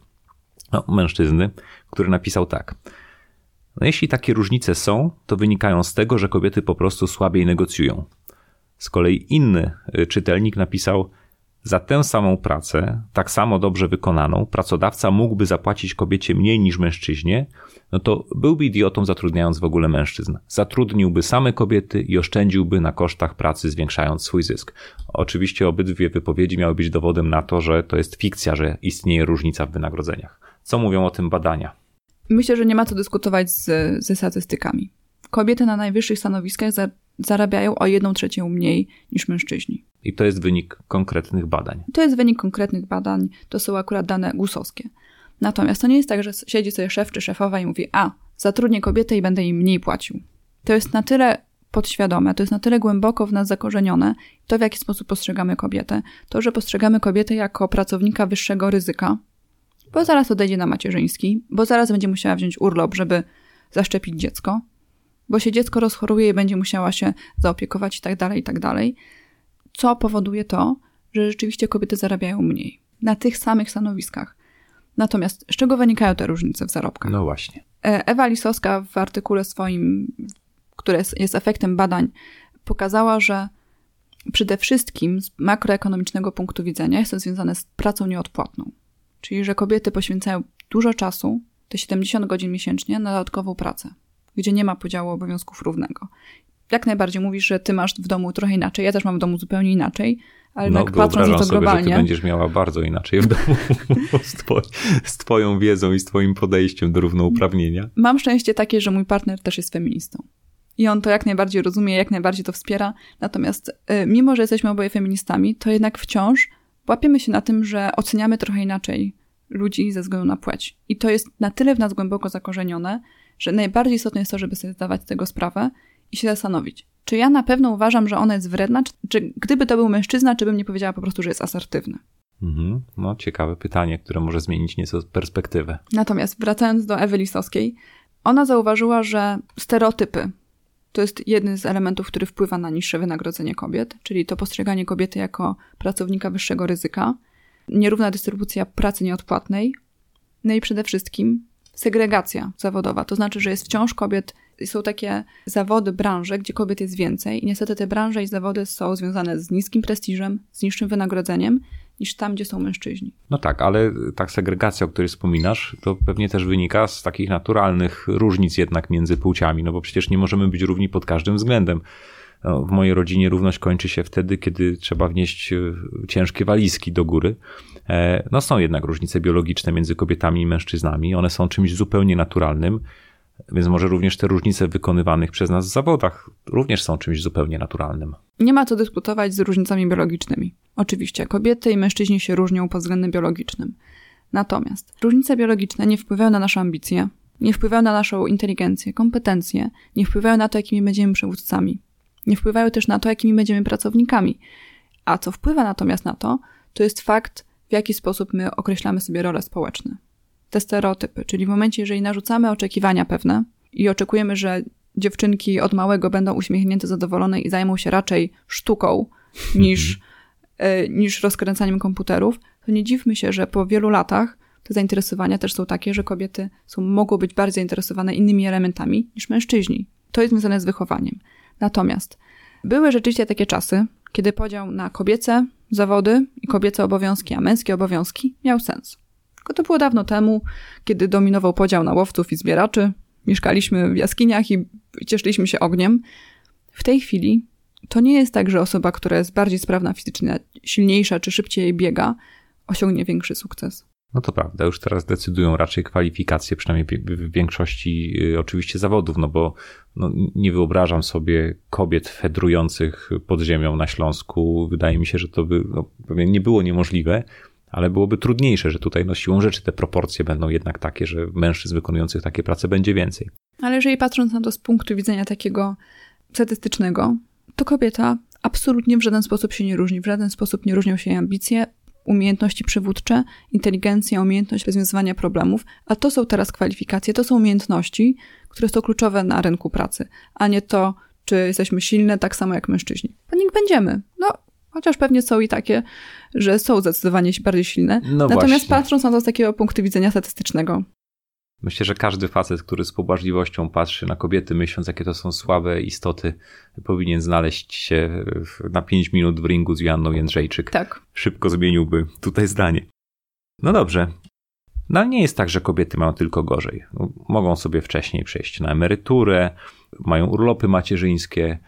no, mężczyzny, który napisał tak. No jeśli takie różnice są, to wynikają z tego, że kobiety po prostu słabiej negocjują. Z kolei inny y, czytelnik napisał, za tę samą pracę, tak samo dobrze wykonaną, pracodawca mógłby zapłacić kobiecie mniej niż mężczyźnie, no to byłby idiotą zatrudniając w ogóle mężczyzn. Zatrudniłby same kobiety i oszczędziłby na kosztach pracy, zwiększając swój zysk. Oczywiście obydwie wypowiedzi miały być dowodem na to, że to jest fikcja, że istnieje różnica w wynagrodzeniach. Co mówią o tym badania? Myślę, że nie ma co dyskutować z, ze statystykami. Kobiety na najwyższych stanowiskach za, zarabiają o jedną trzecią mniej niż mężczyźni. I to jest wynik konkretnych badań. To jest wynik konkretnych badań, to są akurat dane gusowskie. Natomiast to nie jest tak, że siedzi sobie szef czy szefowa i mówi: A, zatrudnię kobietę i będę jej mniej płacił. To jest na tyle podświadome, to jest na tyle głęboko w nas zakorzenione, to w jaki sposób postrzegamy kobietę. To, że postrzegamy kobietę jako pracownika wyższego ryzyka, bo zaraz odejdzie na macierzyński, bo zaraz będzie musiała wziąć urlop, żeby zaszczepić dziecko, bo się dziecko rozchoruje i będzie musiała się zaopiekować i tak dalej, i tak dalej. Co powoduje to, że rzeczywiście kobiety zarabiają mniej na tych samych stanowiskach. Natomiast z czego wynikają te różnice w zarobkach? No właśnie. E, Ewa Lisowska w artykule swoim, który jest efektem badań, pokazała, że przede wszystkim z makroekonomicznego punktu widzenia jest to związane z pracą nieodpłatną. Czyli, że kobiety poświęcają dużo czasu, te 70 godzin miesięcznie, na dodatkową pracę, gdzie nie ma podziału obowiązków równego. Jak najbardziej mówisz, że ty masz w domu trochę inaczej, ja też mam w domu zupełnie inaczej, ale no, tak patrząc na to sobie, globalnie... Że ty będziesz miała bardzo inaczej w domu z, twoj, z twoją wiedzą i z twoim podejściem do równouprawnienia. Mam szczęście takie, że mój partner też jest feministą. I on to jak najbardziej rozumie, jak najbardziej to wspiera. Natomiast y, mimo, że jesteśmy oboje feministami, to jednak wciąż łapiemy się na tym, że oceniamy trochę inaczej ludzi ze względu na płeć. I to jest na tyle w nas głęboko zakorzenione, że najbardziej istotne jest to, żeby sobie zdawać z tego sprawę i się zastanowić, czy ja na pewno uważam, że ona jest wredna, czy, czy gdyby to był mężczyzna, czy bym nie powiedziała po prostu, że jest asertywny. Mhm. No, ciekawe pytanie, które może zmienić nieco perspektywę. Natomiast wracając do Ewy Lisowskiej, ona zauważyła, że stereotypy to jest jeden z elementów, który wpływa na niższe wynagrodzenie kobiet, czyli to postrzeganie kobiety jako pracownika wyższego ryzyka, nierówna dystrybucja pracy nieodpłatnej, no i przede wszystkim segregacja zawodowa. To znaczy, że jest wciąż kobiet, są takie zawody, branże, gdzie kobiet jest więcej i niestety te branże i zawody są związane z niskim prestiżem, z niższym wynagrodzeniem niż tam, gdzie są mężczyźni. No tak, ale ta segregacja, o której wspominasz, to pewnie też wynika z takich naturalnych różnic jednak między płciami, no bo przecież nie możemy być równi pod każdym względem. No, w mojej rodzinie równość kończy się wtedy, kiedy trzeba wnieść e, ciężkie walizki do góry. E, no są jednak różnice biologiczne między kobietami i mężczyznami. One są czymś zupełnie naturalnym. Więc może również te różnice wykonywanych przez nas w zawodach również są czymś zupełnie naturalnym. Nie ma co dyskutować z różnicami biologicznymi. Oczywiście, kobiety i mężczyźni się różnią pod względem biologicznym. Natomiast różnice biologiczne nie wpływają na nasze ambicje, nie wpływają na naszą inteligencję, kompetencje, nie wpływają na to, jakimi będziemy przywódcami, nie wpływają też na to, jakimi będziemy pracownikami. A co wpływa natomiast na to, to jest fakt, w jaki sposób my określamy sobie role społeczne te stereotypy. Czyli w momencie, jeżeli narzucamy oczekiwania pewne i oczekujemy, że dziewczynki od małego będą uśmiechnięte, zadowolone i zajmą się raczej sztuką niż, y, niż rozkręcaniem komputerów, to nie dziwmy się, że po wielu latach te zainteresowania też są takie, że kobiety są, mogą być bardziej zainteresowane innymi elementami niż mężczyźni. To jest związane z wychowaniem. Natomiast były rzeczywiście takie czasy, kiedy podział na kobiece zawody i kobiece obowiązki, a męskie obowiązki miał sens. Tylko to było dawno temu, kiedy dominował podział na łowców i zbieraczy. Mieszkaliśmy w jaskiniach i cieszyliśmy się ogniem. W tej chwili to nie jest tak, że osoba, która jest bardziej sprawna fizycznie, silniejsza czy szybciej biega, osiągnie większy sukces. No to prawda, już teraz decydują raczej kwalifikacje, przynajmniej w większości y, oczywiście zawodów, no bo no, nie wyobrażam sobie kobiet fedrujących pod ziemią na Śląsku. Wydaje mi się, że to by no, nie było niemożliwe, ale byłoby trudniejsze, że tutaj no, siłą rzeczy te proporcje będą jednak takie, że mężczyzn wykonujących takie prace będzie więcej. Ale jeżeli patrząc na to z punktu widzenia takiego statystycznego, to kobieta absolutnie w żaden sposób się nie różni, w żaden sposób nie różnią się jej ambicje. umiejętności przywódcze, inteligencja, umiejętność rozwiązywania problemów, a to są teraz kwalifikacje, to są umiejętności, które są kluczowe na rynku pracy, a nie to, czy jesteśmy silne tak samo jak mężczyźni. Bo będziemy. No, chociaż pewnie są i takie, że są zdecydowanie bardziej silne. No Natomiast właśnie. patrząc na to z takiego punktu widzenia statystycznego, Myślę, że każdy facet, który z pobłażliwością patrzy na kobiety, myśląc, jakie to są słabe istoty, powinien znaleźć się na 5 minut w ringu z Joanną Jędrzejczyk. Tak. Szybko zmieniłby tutaj zdanie. No dobrze. No ale nie jest tak, że kobiety mają tylko gorzej. No, mogą sobie wcześniej przejść na emeryturę, mają urlopy macierzyńskie,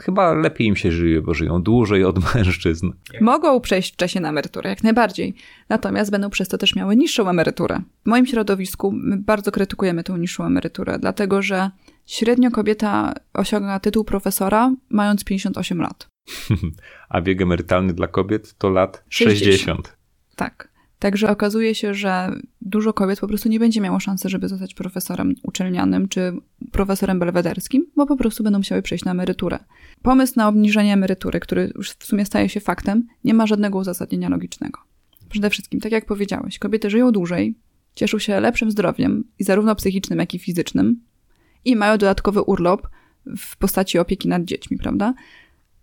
chyba lepiej im się żyje, bo żyją dłużej od mężczyzn. Mogą przejść wcześniej na emeryturę, jak najbardziej. Natomiast będą przez to też miały niższą emeryturę. W moim środowisku my bardzo krytykujemy tą niższą emeryturę, dlatego że średnio kobieta osiąga tytuł profesora mając 58 lat. A wiek emerytalny dla kobiet to lat 60. 60. Tak. Także okazuje się, że dużo kobiet po prostu nie będzie miało szansy, żeby zostać profesorem uczelnianym czy profesorem belwederskim, bo po prostu będą musiały przejść na emeryturę. Pomysł na obniżenie emerytury, który już w sumie staje się faktem, nie ma żadnego uzasadnienia logicznego. Przede wszystkim, tak jak powiedziałeś, kobiety żyją dłużej, cieszą się lepszym zdrowiem i zarówno psychicznym, jak i fizycznym i mają dodatkowy urlop w postaci opieki nad dziećmi, prawda?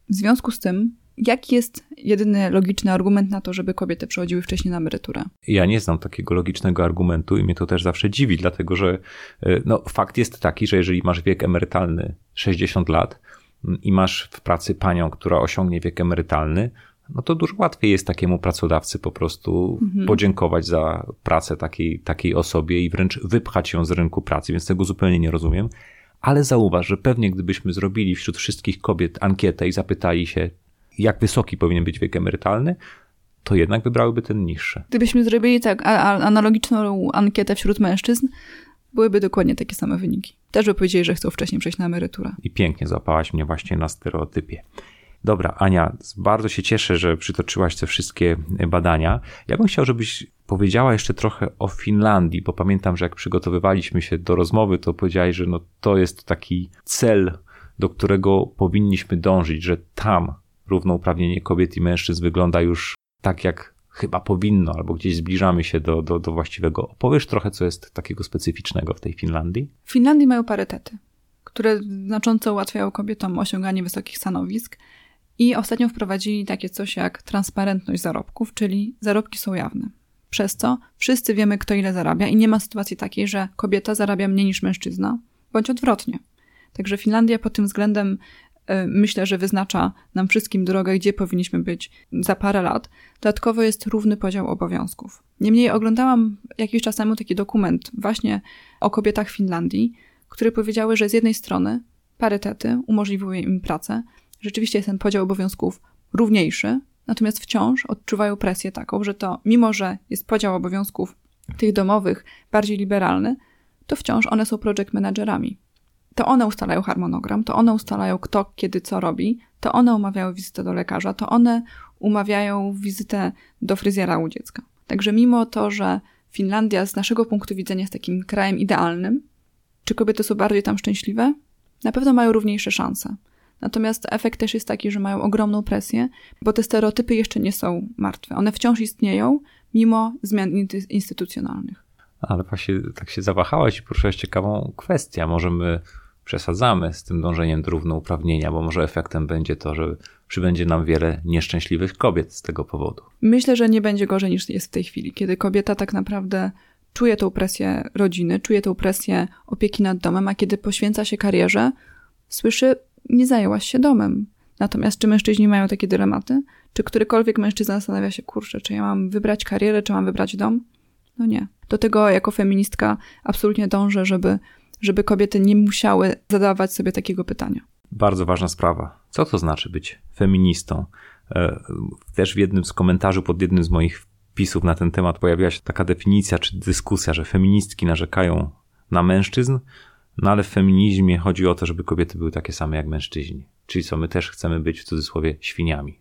W związku z tym Jaki jest jedyny logiczny argument na to, żeby kobiety przechodziły wcześniej na emeryturę? Ja nie znam takiego logicznego argumentu i mnie to też zawsze dziwi, dlatego że e, no, fakt jest taki, że jeżeli masz wiek emerytalny 60 lat mm, i masz w pracy panią, która osiągnie wiek emerytalny, no to dużo łatwiej jest takiemu pracodawcy po prostu mhm. podziękować za pracę takiej, takiej osobie i wręcz wypchać ją z rynku pracy, więc tego zupełnie nie rozumiem. Ale zauważ, że pewnie gdybyśmy zrobili wśród wszystkich kobiet ankietę i zapytali się, jak wysoki powinien być wiek emerytalny, to jednak wybrałyby ten niższy. Gdybyśmy zrobili tak analogiczną ankietę wśród mężczyzn, byłyby dokładnie takie same wyniki. Też by powiedzieli, że chcą wcześniej przejść na emeryturę. I pięknie złapałaś mnie właśnie na stereotypie. Dobra, Ania, bardzo się cieszę, że przytoczyłaś te wszystkie badania. Ja bym chciał, żebyś powiedziała jeszcze trochę o Finlandii, bo pamiętam, że jak przygotowywaliśmy się do rozmowy, to powiedziałeś, że no to jest taki cel, do którego powinniśmy dążyć, że tam równouprawnienie kobiet i mężczyzn wygląda już tak, jak chyba powinno, albo gdzieś zbliżamy się do, do, do właściwego. Opowiesz trochę, co jest takiego specyficznego w tej Finlandii? W Finlandii mają parytety, które znacząco ułatwiają kobietom osiąganie wysokich stanowisk. I ostatnio wprowadzili takie coś jak transparentność zarobków, czyli zarobki są jawne. Przez co wszyscy wiemy, kto ile zarabia, i nie ma sytuacji takiej, że kobieta zarabia mniej niż mężczyzna, bądź odwrotnie. Także Finlandia pod tym względem myślę, że wyznacza nam wszystkim drogę, gdzie powinniśmy być za parę lat. Dodatkowo jest równy podział obowiązków. Niemniej oglądałam jakiś czas temu taki dokument właśnie o kobietach Finlandii, które powiedziały, że z jednej strony parytety umożliwiły im pracę, rzeczywiście jest ten podział obowiązków równiejszy, natomiast wciąż odczuwają presję taką, że to mimo, że jest podział obowiązków tych domowych bardziej liberalny, to wciąż one są project managerami to one ustalają harmonogram, to one ustalają kto, kiedy, co robi, to one umawiają wizytę do lekarza, to one umawiają wizytę do fryzjera u dziecka. Także mimo to, że Finlandia z naszego punktu widzenia jest takim krajem idealnym, czy kobiety są bardziej tam szczęśliwe? Na pewno mają równiejsze szanse. Natomiast efekt też jest taki, że mają ogromną presję, bo te stereotypy jeszcze nie są martwe. One wciąż istnieją, mimo zmian instytucjonalnych. Ale właśnie tak się zawahałaś i poruszyłaś ciekawą kwestię. Możemy przesadzamy z tym dążeniem do równouprawnienia, bo może efektem będzie to, że przybędzie nam wiele nieszczęśliwych kobiet z tego powodu. Myślę, że nie będzie gorzej niż jest w tej chwili, kiedy kobieta tak naprawdę czuje tą presję rodziny, czuje tą presję opieki nad domem, a kiedy poświęca się karierze, słyszy, nie zajęłaś się domem. Natomiast czy mężczyźni mają takie dylematy? Czy którykolwiek mężczyzna zastanawia się, kurczę, czy ja mam wybrać karierę, czy mam wybrać dom? No nie. Do tego jako feministka absolutnie dążę, żeby żeby kobiety nie musiały zadawać sobie takiego pytania. Bardzo ważna sprawa. Co to znaczy być feministą? E, też w jednym z komentarzy pod jednym z moich wpisów na ten temat pojawiła się taka definicja czy dyskusja, że feministki narzekają na mężczyzn, no ale w feminizmie chodzi o to, żeby kobiety były takie same jak mężczyźni. Czyli co, my też chcemy być w cudzysłowie świniami.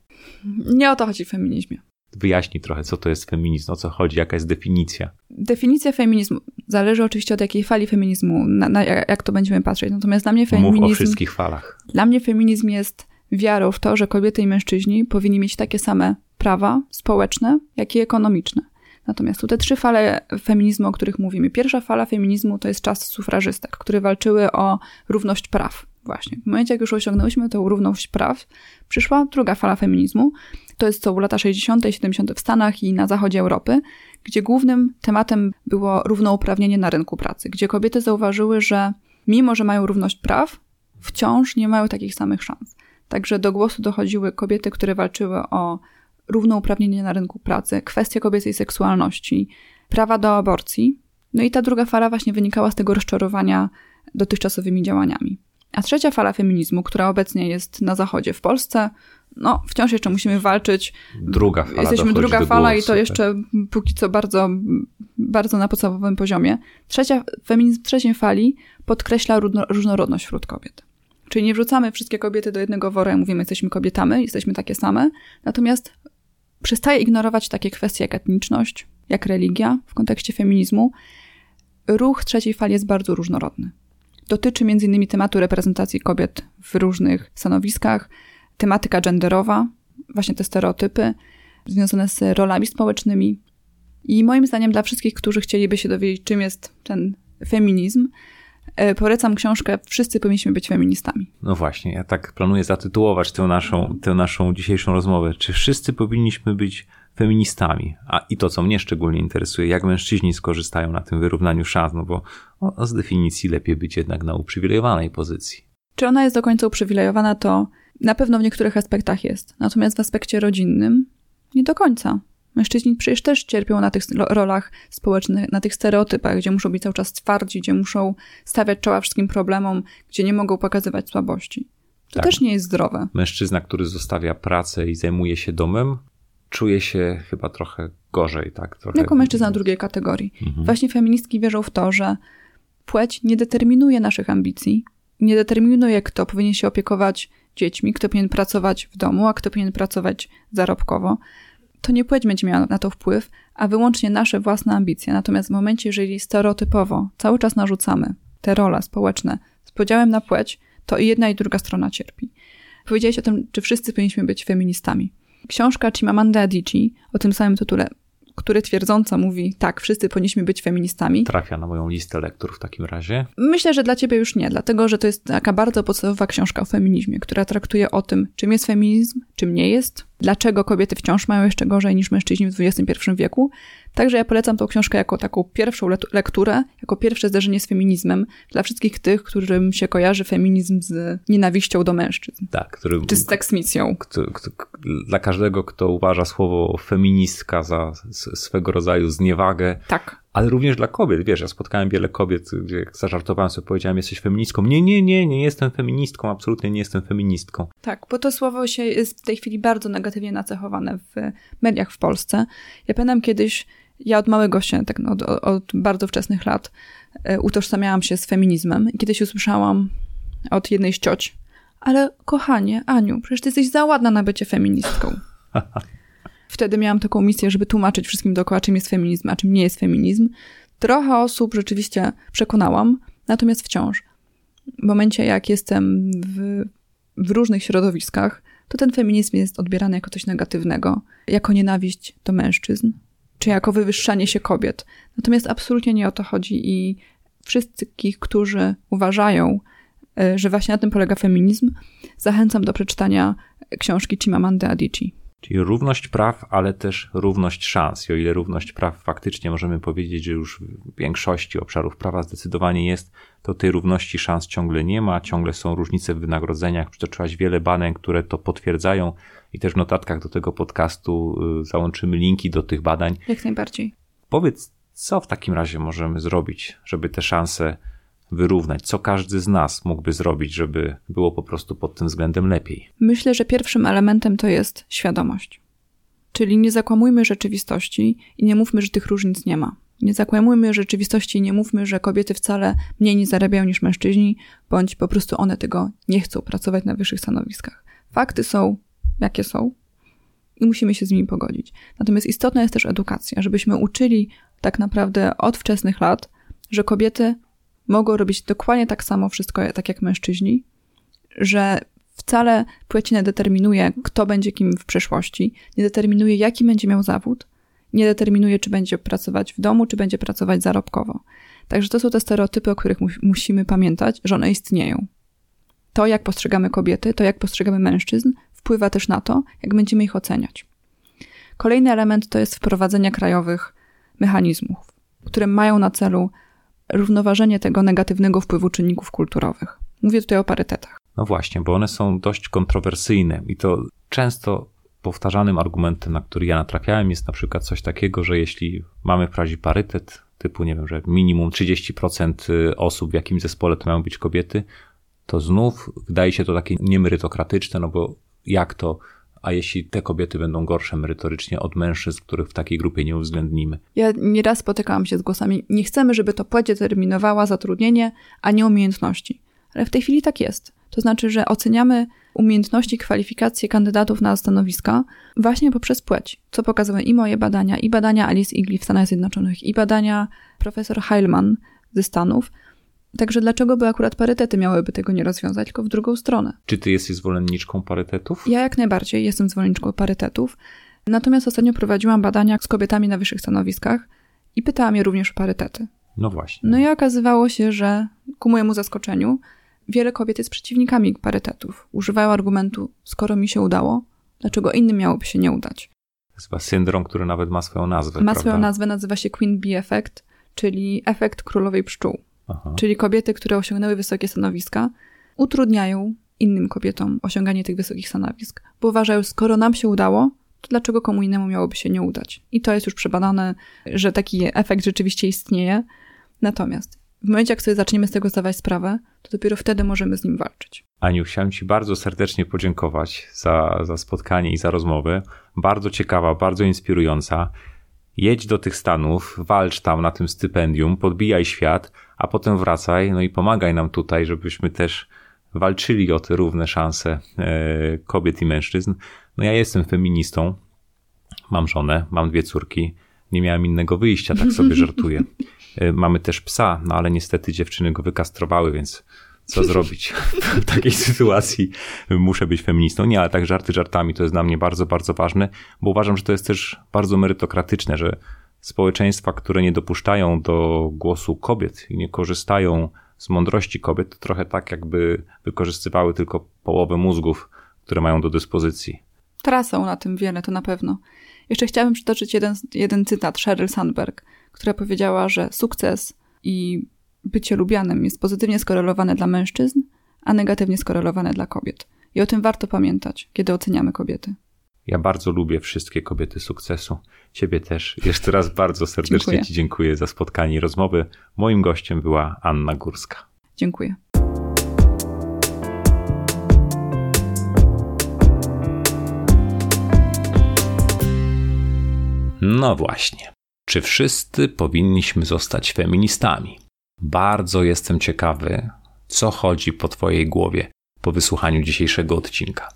Nie o to chodzi w feminizmie wyjaśnij trochę, co to jest feminizm, o co chodzi, jaka jest definicja. Definicja feminizmu zależy oczywiście od jakiej fali feminizmu, na, na, jak to będziemy patrzeć. Natomiast dla mnie feminizm... Mów o wszystkich falach. Dla mnie feminizm jest wiarą w to, że kobiety i mężczyźni powinni mieć takie same prawa społeczne, jak i ekonomiczne. Natomiast tu te trzy fale feminizmu, o których mówimy. Pierwsza fala feminizmu to jest czas sufrażystek, które walczyły o równość praw. Właśnie. W momencie, jak już osiągnęłyśmy tę równość praw, przyszła druga fala feminizmu. To jest co lata 60. i 70. w Stanach i na zachodzie Europy, gdzie głównym tematem było równouprawnienie na rynku pracy, gdzie kobiety zauważyły, że mimo, że mają równość praw, wciąż nie mają takich samych szans. Także do głosu dochodziły kobiety, które walczyły o równouprawnienie na rynku pracy, kwestie kobiecej seksualności, prawa do aborcji. No i ta druga fala właśnie wynikała z tego rozczarowania dotychczasowymi działaniami. A trzecia fala feminizmu, która obecnie jest na zachodzie w Polsce, no wciąż jeszcze musimy walczyć. Druga fala. Jesteśmy druga fala głosu, i to tak. jeszcze póki co bardzo, bardzo na podstawowym poziomie. Trzecia, feminizm trzeciej fali podkreśla różnorodność wśród kobiet. Czyli nie wrzucamy wszystkie kobiety do jednego wora i mówimy, jesteśmy kobietami, jesteśmy takie same, natomiast przestaje ignorować takie kwestie jak etniczność, jak religia w kontekście feminizmu. Ruch trzeciej fali jest bardzo różnorodny. Dotyczy m.in. tematu reprezentacji kobiet w różnych stanowiskach, tematyka genderowa, właśnie te stereotypy związane z rolami społecznymi. I moim zdaniem dla wszystkich, którzy chcieliby się dowiedzieć, czym jest ten feminizm, E, polecam książkę Wszyscy powinniśmy być feministami. No właśnie, ja tak planuję zatytułować tę naszą, tę naszą dzisiejszą rozmowę. Czy wszyscy powinniśmy być feministami? A i to, co mnie szczególnie interesuje, jak mężczyźni skorzystają na tym wyrównaniu szans, no bo o, z definicji lepiej być jednak na uprzywilejowanej pozycji. Czy ona jest do końca uprzywilejowana, to na pewno w niektórych aspektach jest. Natomiast w aspekcie rodzinnym nie do końca. Mężczyźni przecież też cierpią na tych rolach społecznych, na tych stereotypach, gdzie muszą być cały czas twardzi, gdzie muszą stawiać czoła wszystkim problemom, gdzie nie mogą pokazywać słabości. To tak. też nie jest zdrowe. Mężczyzna, który zostawia pracę i zajmuje się domem, czuje się chyba trochę gorzej, tak? Trochę... Jako mężczyzna drugiej kategorii. Mhm. Właśnie feministki wierzą w to, że płeć nie determinuje naszych ambicji, nie determinuje, kto powinien się opiekować dziećmi, kto powinien pracować w domu, a kto powinien pracować zarobkowo to nie płeć będzie miała na to wpływ, a wyłącznie nasze własne ambicje. Natomiast w momencie, jeżeli stereotypowo cały czas narzucamy te role społeczne z podziałem na płeć, to i jedna i druga strona cierpi. Powiedziałeś o tym, czy wszyscy powinniśmy być feministami. Książka Chimamanda Adichie o tym samym tytule który twierdząco mówi, tak, wszyscy powinniśmy być feministami. Trafia na moją listę lektur w takim razie? Myślę, że dla ciebie już nie, dlatego że to jest taka bardzo podstawowa książka o feminizmie, która traktuje o tym, czym jest feminizm, czym nie jest, dlaczego kobiety wciąż mają jeszcze gorzej niż mężczyźni w XXI wieku. Także ja polecam tą książkę jako taką pierwszą lekturę, jako pierwsze zderzenie z feminizmem dla wszystkich tych, którym się kojarzy feminizm z nienawiścią do mężczyzn. Tak, który, czy z. Kto, kto, dla każdego, kto uważa słowo feministka za swego rodzaju zniewagę. Tak ale również dla kobiet. Wiesz, ja spotkałem wiele kobiet, gdzie jak zażartowałem sobie, powiedziałem, jesteś feministką. Nie, nie, nie, nie jestem feministką, absolutnie nie jestem feministką. Tak, bo to słowo się jest w tej chwili bardzo negatywnie nacechowane w mediach w Polsce. Ja pamiętam kiedyś, ja od małego się, tak no, od, od bardzo wczesnych lat, e, utożsamiałam się z feminizmem i kiedyś usłyszałam od jednej z cioć, ale kochanie, Aniu, przecież ty jesteś za ładna na bycie feministką. Wtedy miałam taką misję, żeby tłumaczyć wszystkim dookoła, czym jest feminizm, a czym nie jest feminizm. Trochę osób rzeczywiście przekonałam, natomiast wciąż. W momencie, jak jestem w, w różnych środowiskach, to ten feminizm jest odbierany jako coś negatywnego, jako nienawiść do mężczyzn, czy jako wywyższanie się kobiet. Natomiast absolutnie nie o to chodzi i wszystkich, którzy uważają, e, że właśnie na tym polega feminizm, zachęcam do przeczytania książki Chimamanda Adichie. Czyli równość praw, ale też równość szans. I o ile równość praw faktycznie możemy powiedzieć, że już w większości obszarów prawa zdecydowanie jest, to tej równości szans ciągle nie ma, ciągle są różnice w wynagrodzeniach. Przytoczyłaś wiele badań, które to potwierdzają i też w notatkach do tego podcastu y, załączymy linki do tych badań. Jak najbardziej. Powiedz, co w takim razie możemy zrobić, żeby te szanse wyrównać? Co każdy z nas mógłby zrobić, żeby było po prostu pod tym względem lepiej? Myślę, że pierwszym elementem to jest świadomość. Czyli nie zakłamujmy rzeczywistości i nie mówmy, że tych różnic nie ma. Nie zakłamujmy rzeczywistości i nie mówmy, że kobiety wcale mniej nie zarabiają niż mężczyźni, bądź po prostu one tego nie chcą pracować na wyższych stanowiskach. Fakty są, jakie są i musimy się z nimi pogodzić. Natomiast istotna jest też edukacja, żebyśmy uczyli tak naprawdę od wczesnych lat, że kobiety mogą robić dokładnie tak samo wszystko, tak jak mężczyźni, że Wcale płeć nie determinuje, kto będzie kim w przyszłości, nie determinuje, jaki będzie miał zawód, nie determinuje, czy będzie pracować w domu, czy będzie pracować zarobkowo. Także to są te stereotypy, o których mu musimy pamiętać, że one istnieją. To, jak postrzegamy kobiety, to, jak postrzegamy mężczyzn, wpływa też na to, jak będziemy ich oceniać. Kolejny element to jest wprowadzenie krajowych mechanizmów, które mają na celu równoważenie tego negatywnego wpływu czynników kulturowych. Mówię tutaj o parytetach. No właśnie, bo one są dość kontrowersyjne i to często powtarzanym argumentem, na który ja natrafiałem, jest na przykład coś takiego, że jeśli mamy wprowadzić parytet, typu, nie wiem, że minimum 30% y, osób w jakimś zespole to mają być kobiety, to znów wydaje się to takie niemerytokratyczne, no bo jak to, a jeśli te kobiety będą gorsze merytorycznie od mężczyzn, których w takiej grupie nie uwzględnimy? Ja nieraz spotykałam się z głosami, nie chcemy, żeby to płeć determinowała zatrudnienie, a nie umiejętności. Ale w tej chwili tak jest. To znaczy, że oceniamy umiejętności, kwalifikacje kandydatów na stanowiska właśnie poprzez płeć, co pokazują i moje badania, i badania Alice Igli w Stanach Zjednoczonych, i badania profesor Heilman ze Stanów. Także dlaczego by akurat parytety miałyby tego nie rozwiązać, tylko w drugą stronę? Czy ty jesteś zwolenniczką parytetów? Ja jak najbardziej jestem zwolenniczką parytetów. Natomiast ostatnio prowadziłam badania z kobietami na wyższych stanowiskach i pytałam je również o parytety. No właśnie. No i okazywało się, że ku mojemu zaskoczeniu wiele kobiet jest przeciwnikami parytetów. Używają argumentu, skoro mi się udało, dlaczego innym miałoby się nie udać? To jest chyba syndrom, który nawet ma swoją nazwę. Ma prawda? swoją nazwę, nazywa się Queen Bee Effect, czyli efekt królowej pszczół. Aha. Czyli kobiety, które osiągnęły wysokie stanowiska, utrudniają innym kobietom osiąganie tych wysokich stanowisk, bo uważają, skoro nam się udało, to dlaczego komu innemu miałoby się nie udać? I to jest już przebadane, że taki efekt rzeczywiście istnieje. Natomiast w momencie, jak sobie zaczniemy z tego zdawać sprawę, to dopiero wtedy możemy z nim walczyć. Aniu, chciałem Ci bardzo serdecznie podziękować za, za spotkanie i za rozmowę. Bardzo ciekawa, bardzo inspirująca. Jedź do tych Stanów, walcz tam na tym stypendium, podbijaj świat, a potem wracaj, no i pomagaj nam tutaj, żebyśmy też walczyli o te równe szanse e, kobiet i mężczyzn. No ja jestem feministą, mam żonę, mam dwie córki, nie miałem innego wyjścia, tak sobie żartuję. E, mamy też psa, no ale niestety dziewczyny go wykastrowały, więc co zrobić w takiej sytuacji? Muszę być feministą. Nie, ale tak żarty żartami to jest dla mnie bardzo, bardzo ważne, bo uważam, że to jest też bardzo merytokratyczne, że społeczeństwa, które nie dopuszczają do głosu kobiet i nie korzystają z mądrości kobiet, to trochę tak jakby wykorzystywały tylko połowę mózgów, które mają do dyspozycji. Tracą na tym wiele, to na pewno. Jeszcze chciałabym przytoczyć jeden, jeden cytat Sheryl Sandberg, która powiedziała, że sukces i bycie lubianym jest pozytywnie skorelowane dla mężczyzn, a negatywnie skorelowane dla kobiet. I o tym warto pamiętać, kiedy oceniamy kobiety. Ja bardzo lubię wszystkie kobiety sukcesu. Ciebie też. Jeszcze raz bardzo serdecznie dziękuję. Ci dziękuję za spotkanie i rozmowę. Moim gościem była Anna Górska. Dziękuję. No właśnie. Czy wszyscy powinniśmy zostać feministami? Bardzo jestem ciekawy, co chodzi po Twojej głowie po wysłuchaniu dzisiejszego odcinka.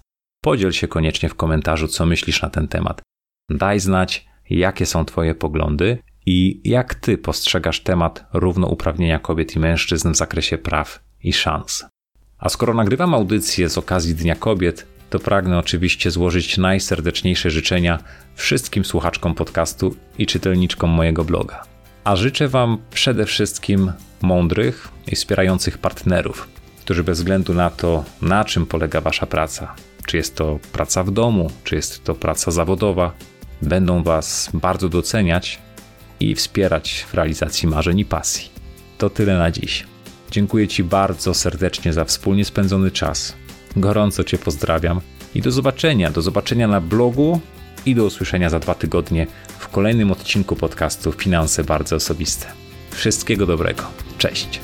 Podziel się koniecznie w komentarzu, co myślisz na ten temat. Daj znać, jakie są Twoje poglądy i jak Ty postrzegasz temat równouprawnienia kobiet i mężczyzn w zakresie praw i szans. A skoro nagrywam audycję z okazji Dnia Kobiet, to pragnę oczywiście złożyć najserdeczniejsze życzenia wszystkim słuchaczkom podcastu i czytelniczkom mojego bloga. A życzę Wam przede wszystkim mądrych i wspierających partnerów, którzy bez względu na to, na czym polega Wasza praca, czy jest to praca w domu, czy jest to praca zawodowa, będą Was bardzo doceniać i wspierać w realizacji marzeń i pasji. To tyle na dziś. Dziękuję Ci bardzo serdecznie za wspólnie spędzony czas. Gorąco Cię pozdrawiam i do zobaczenia. Do zobaczenia na blogu i do usłyszenia za dwa tygodnie w kolejnym odcinku podcastu Finanse Bardzo Osobiste. Wszystkiego dobrego. Cześć.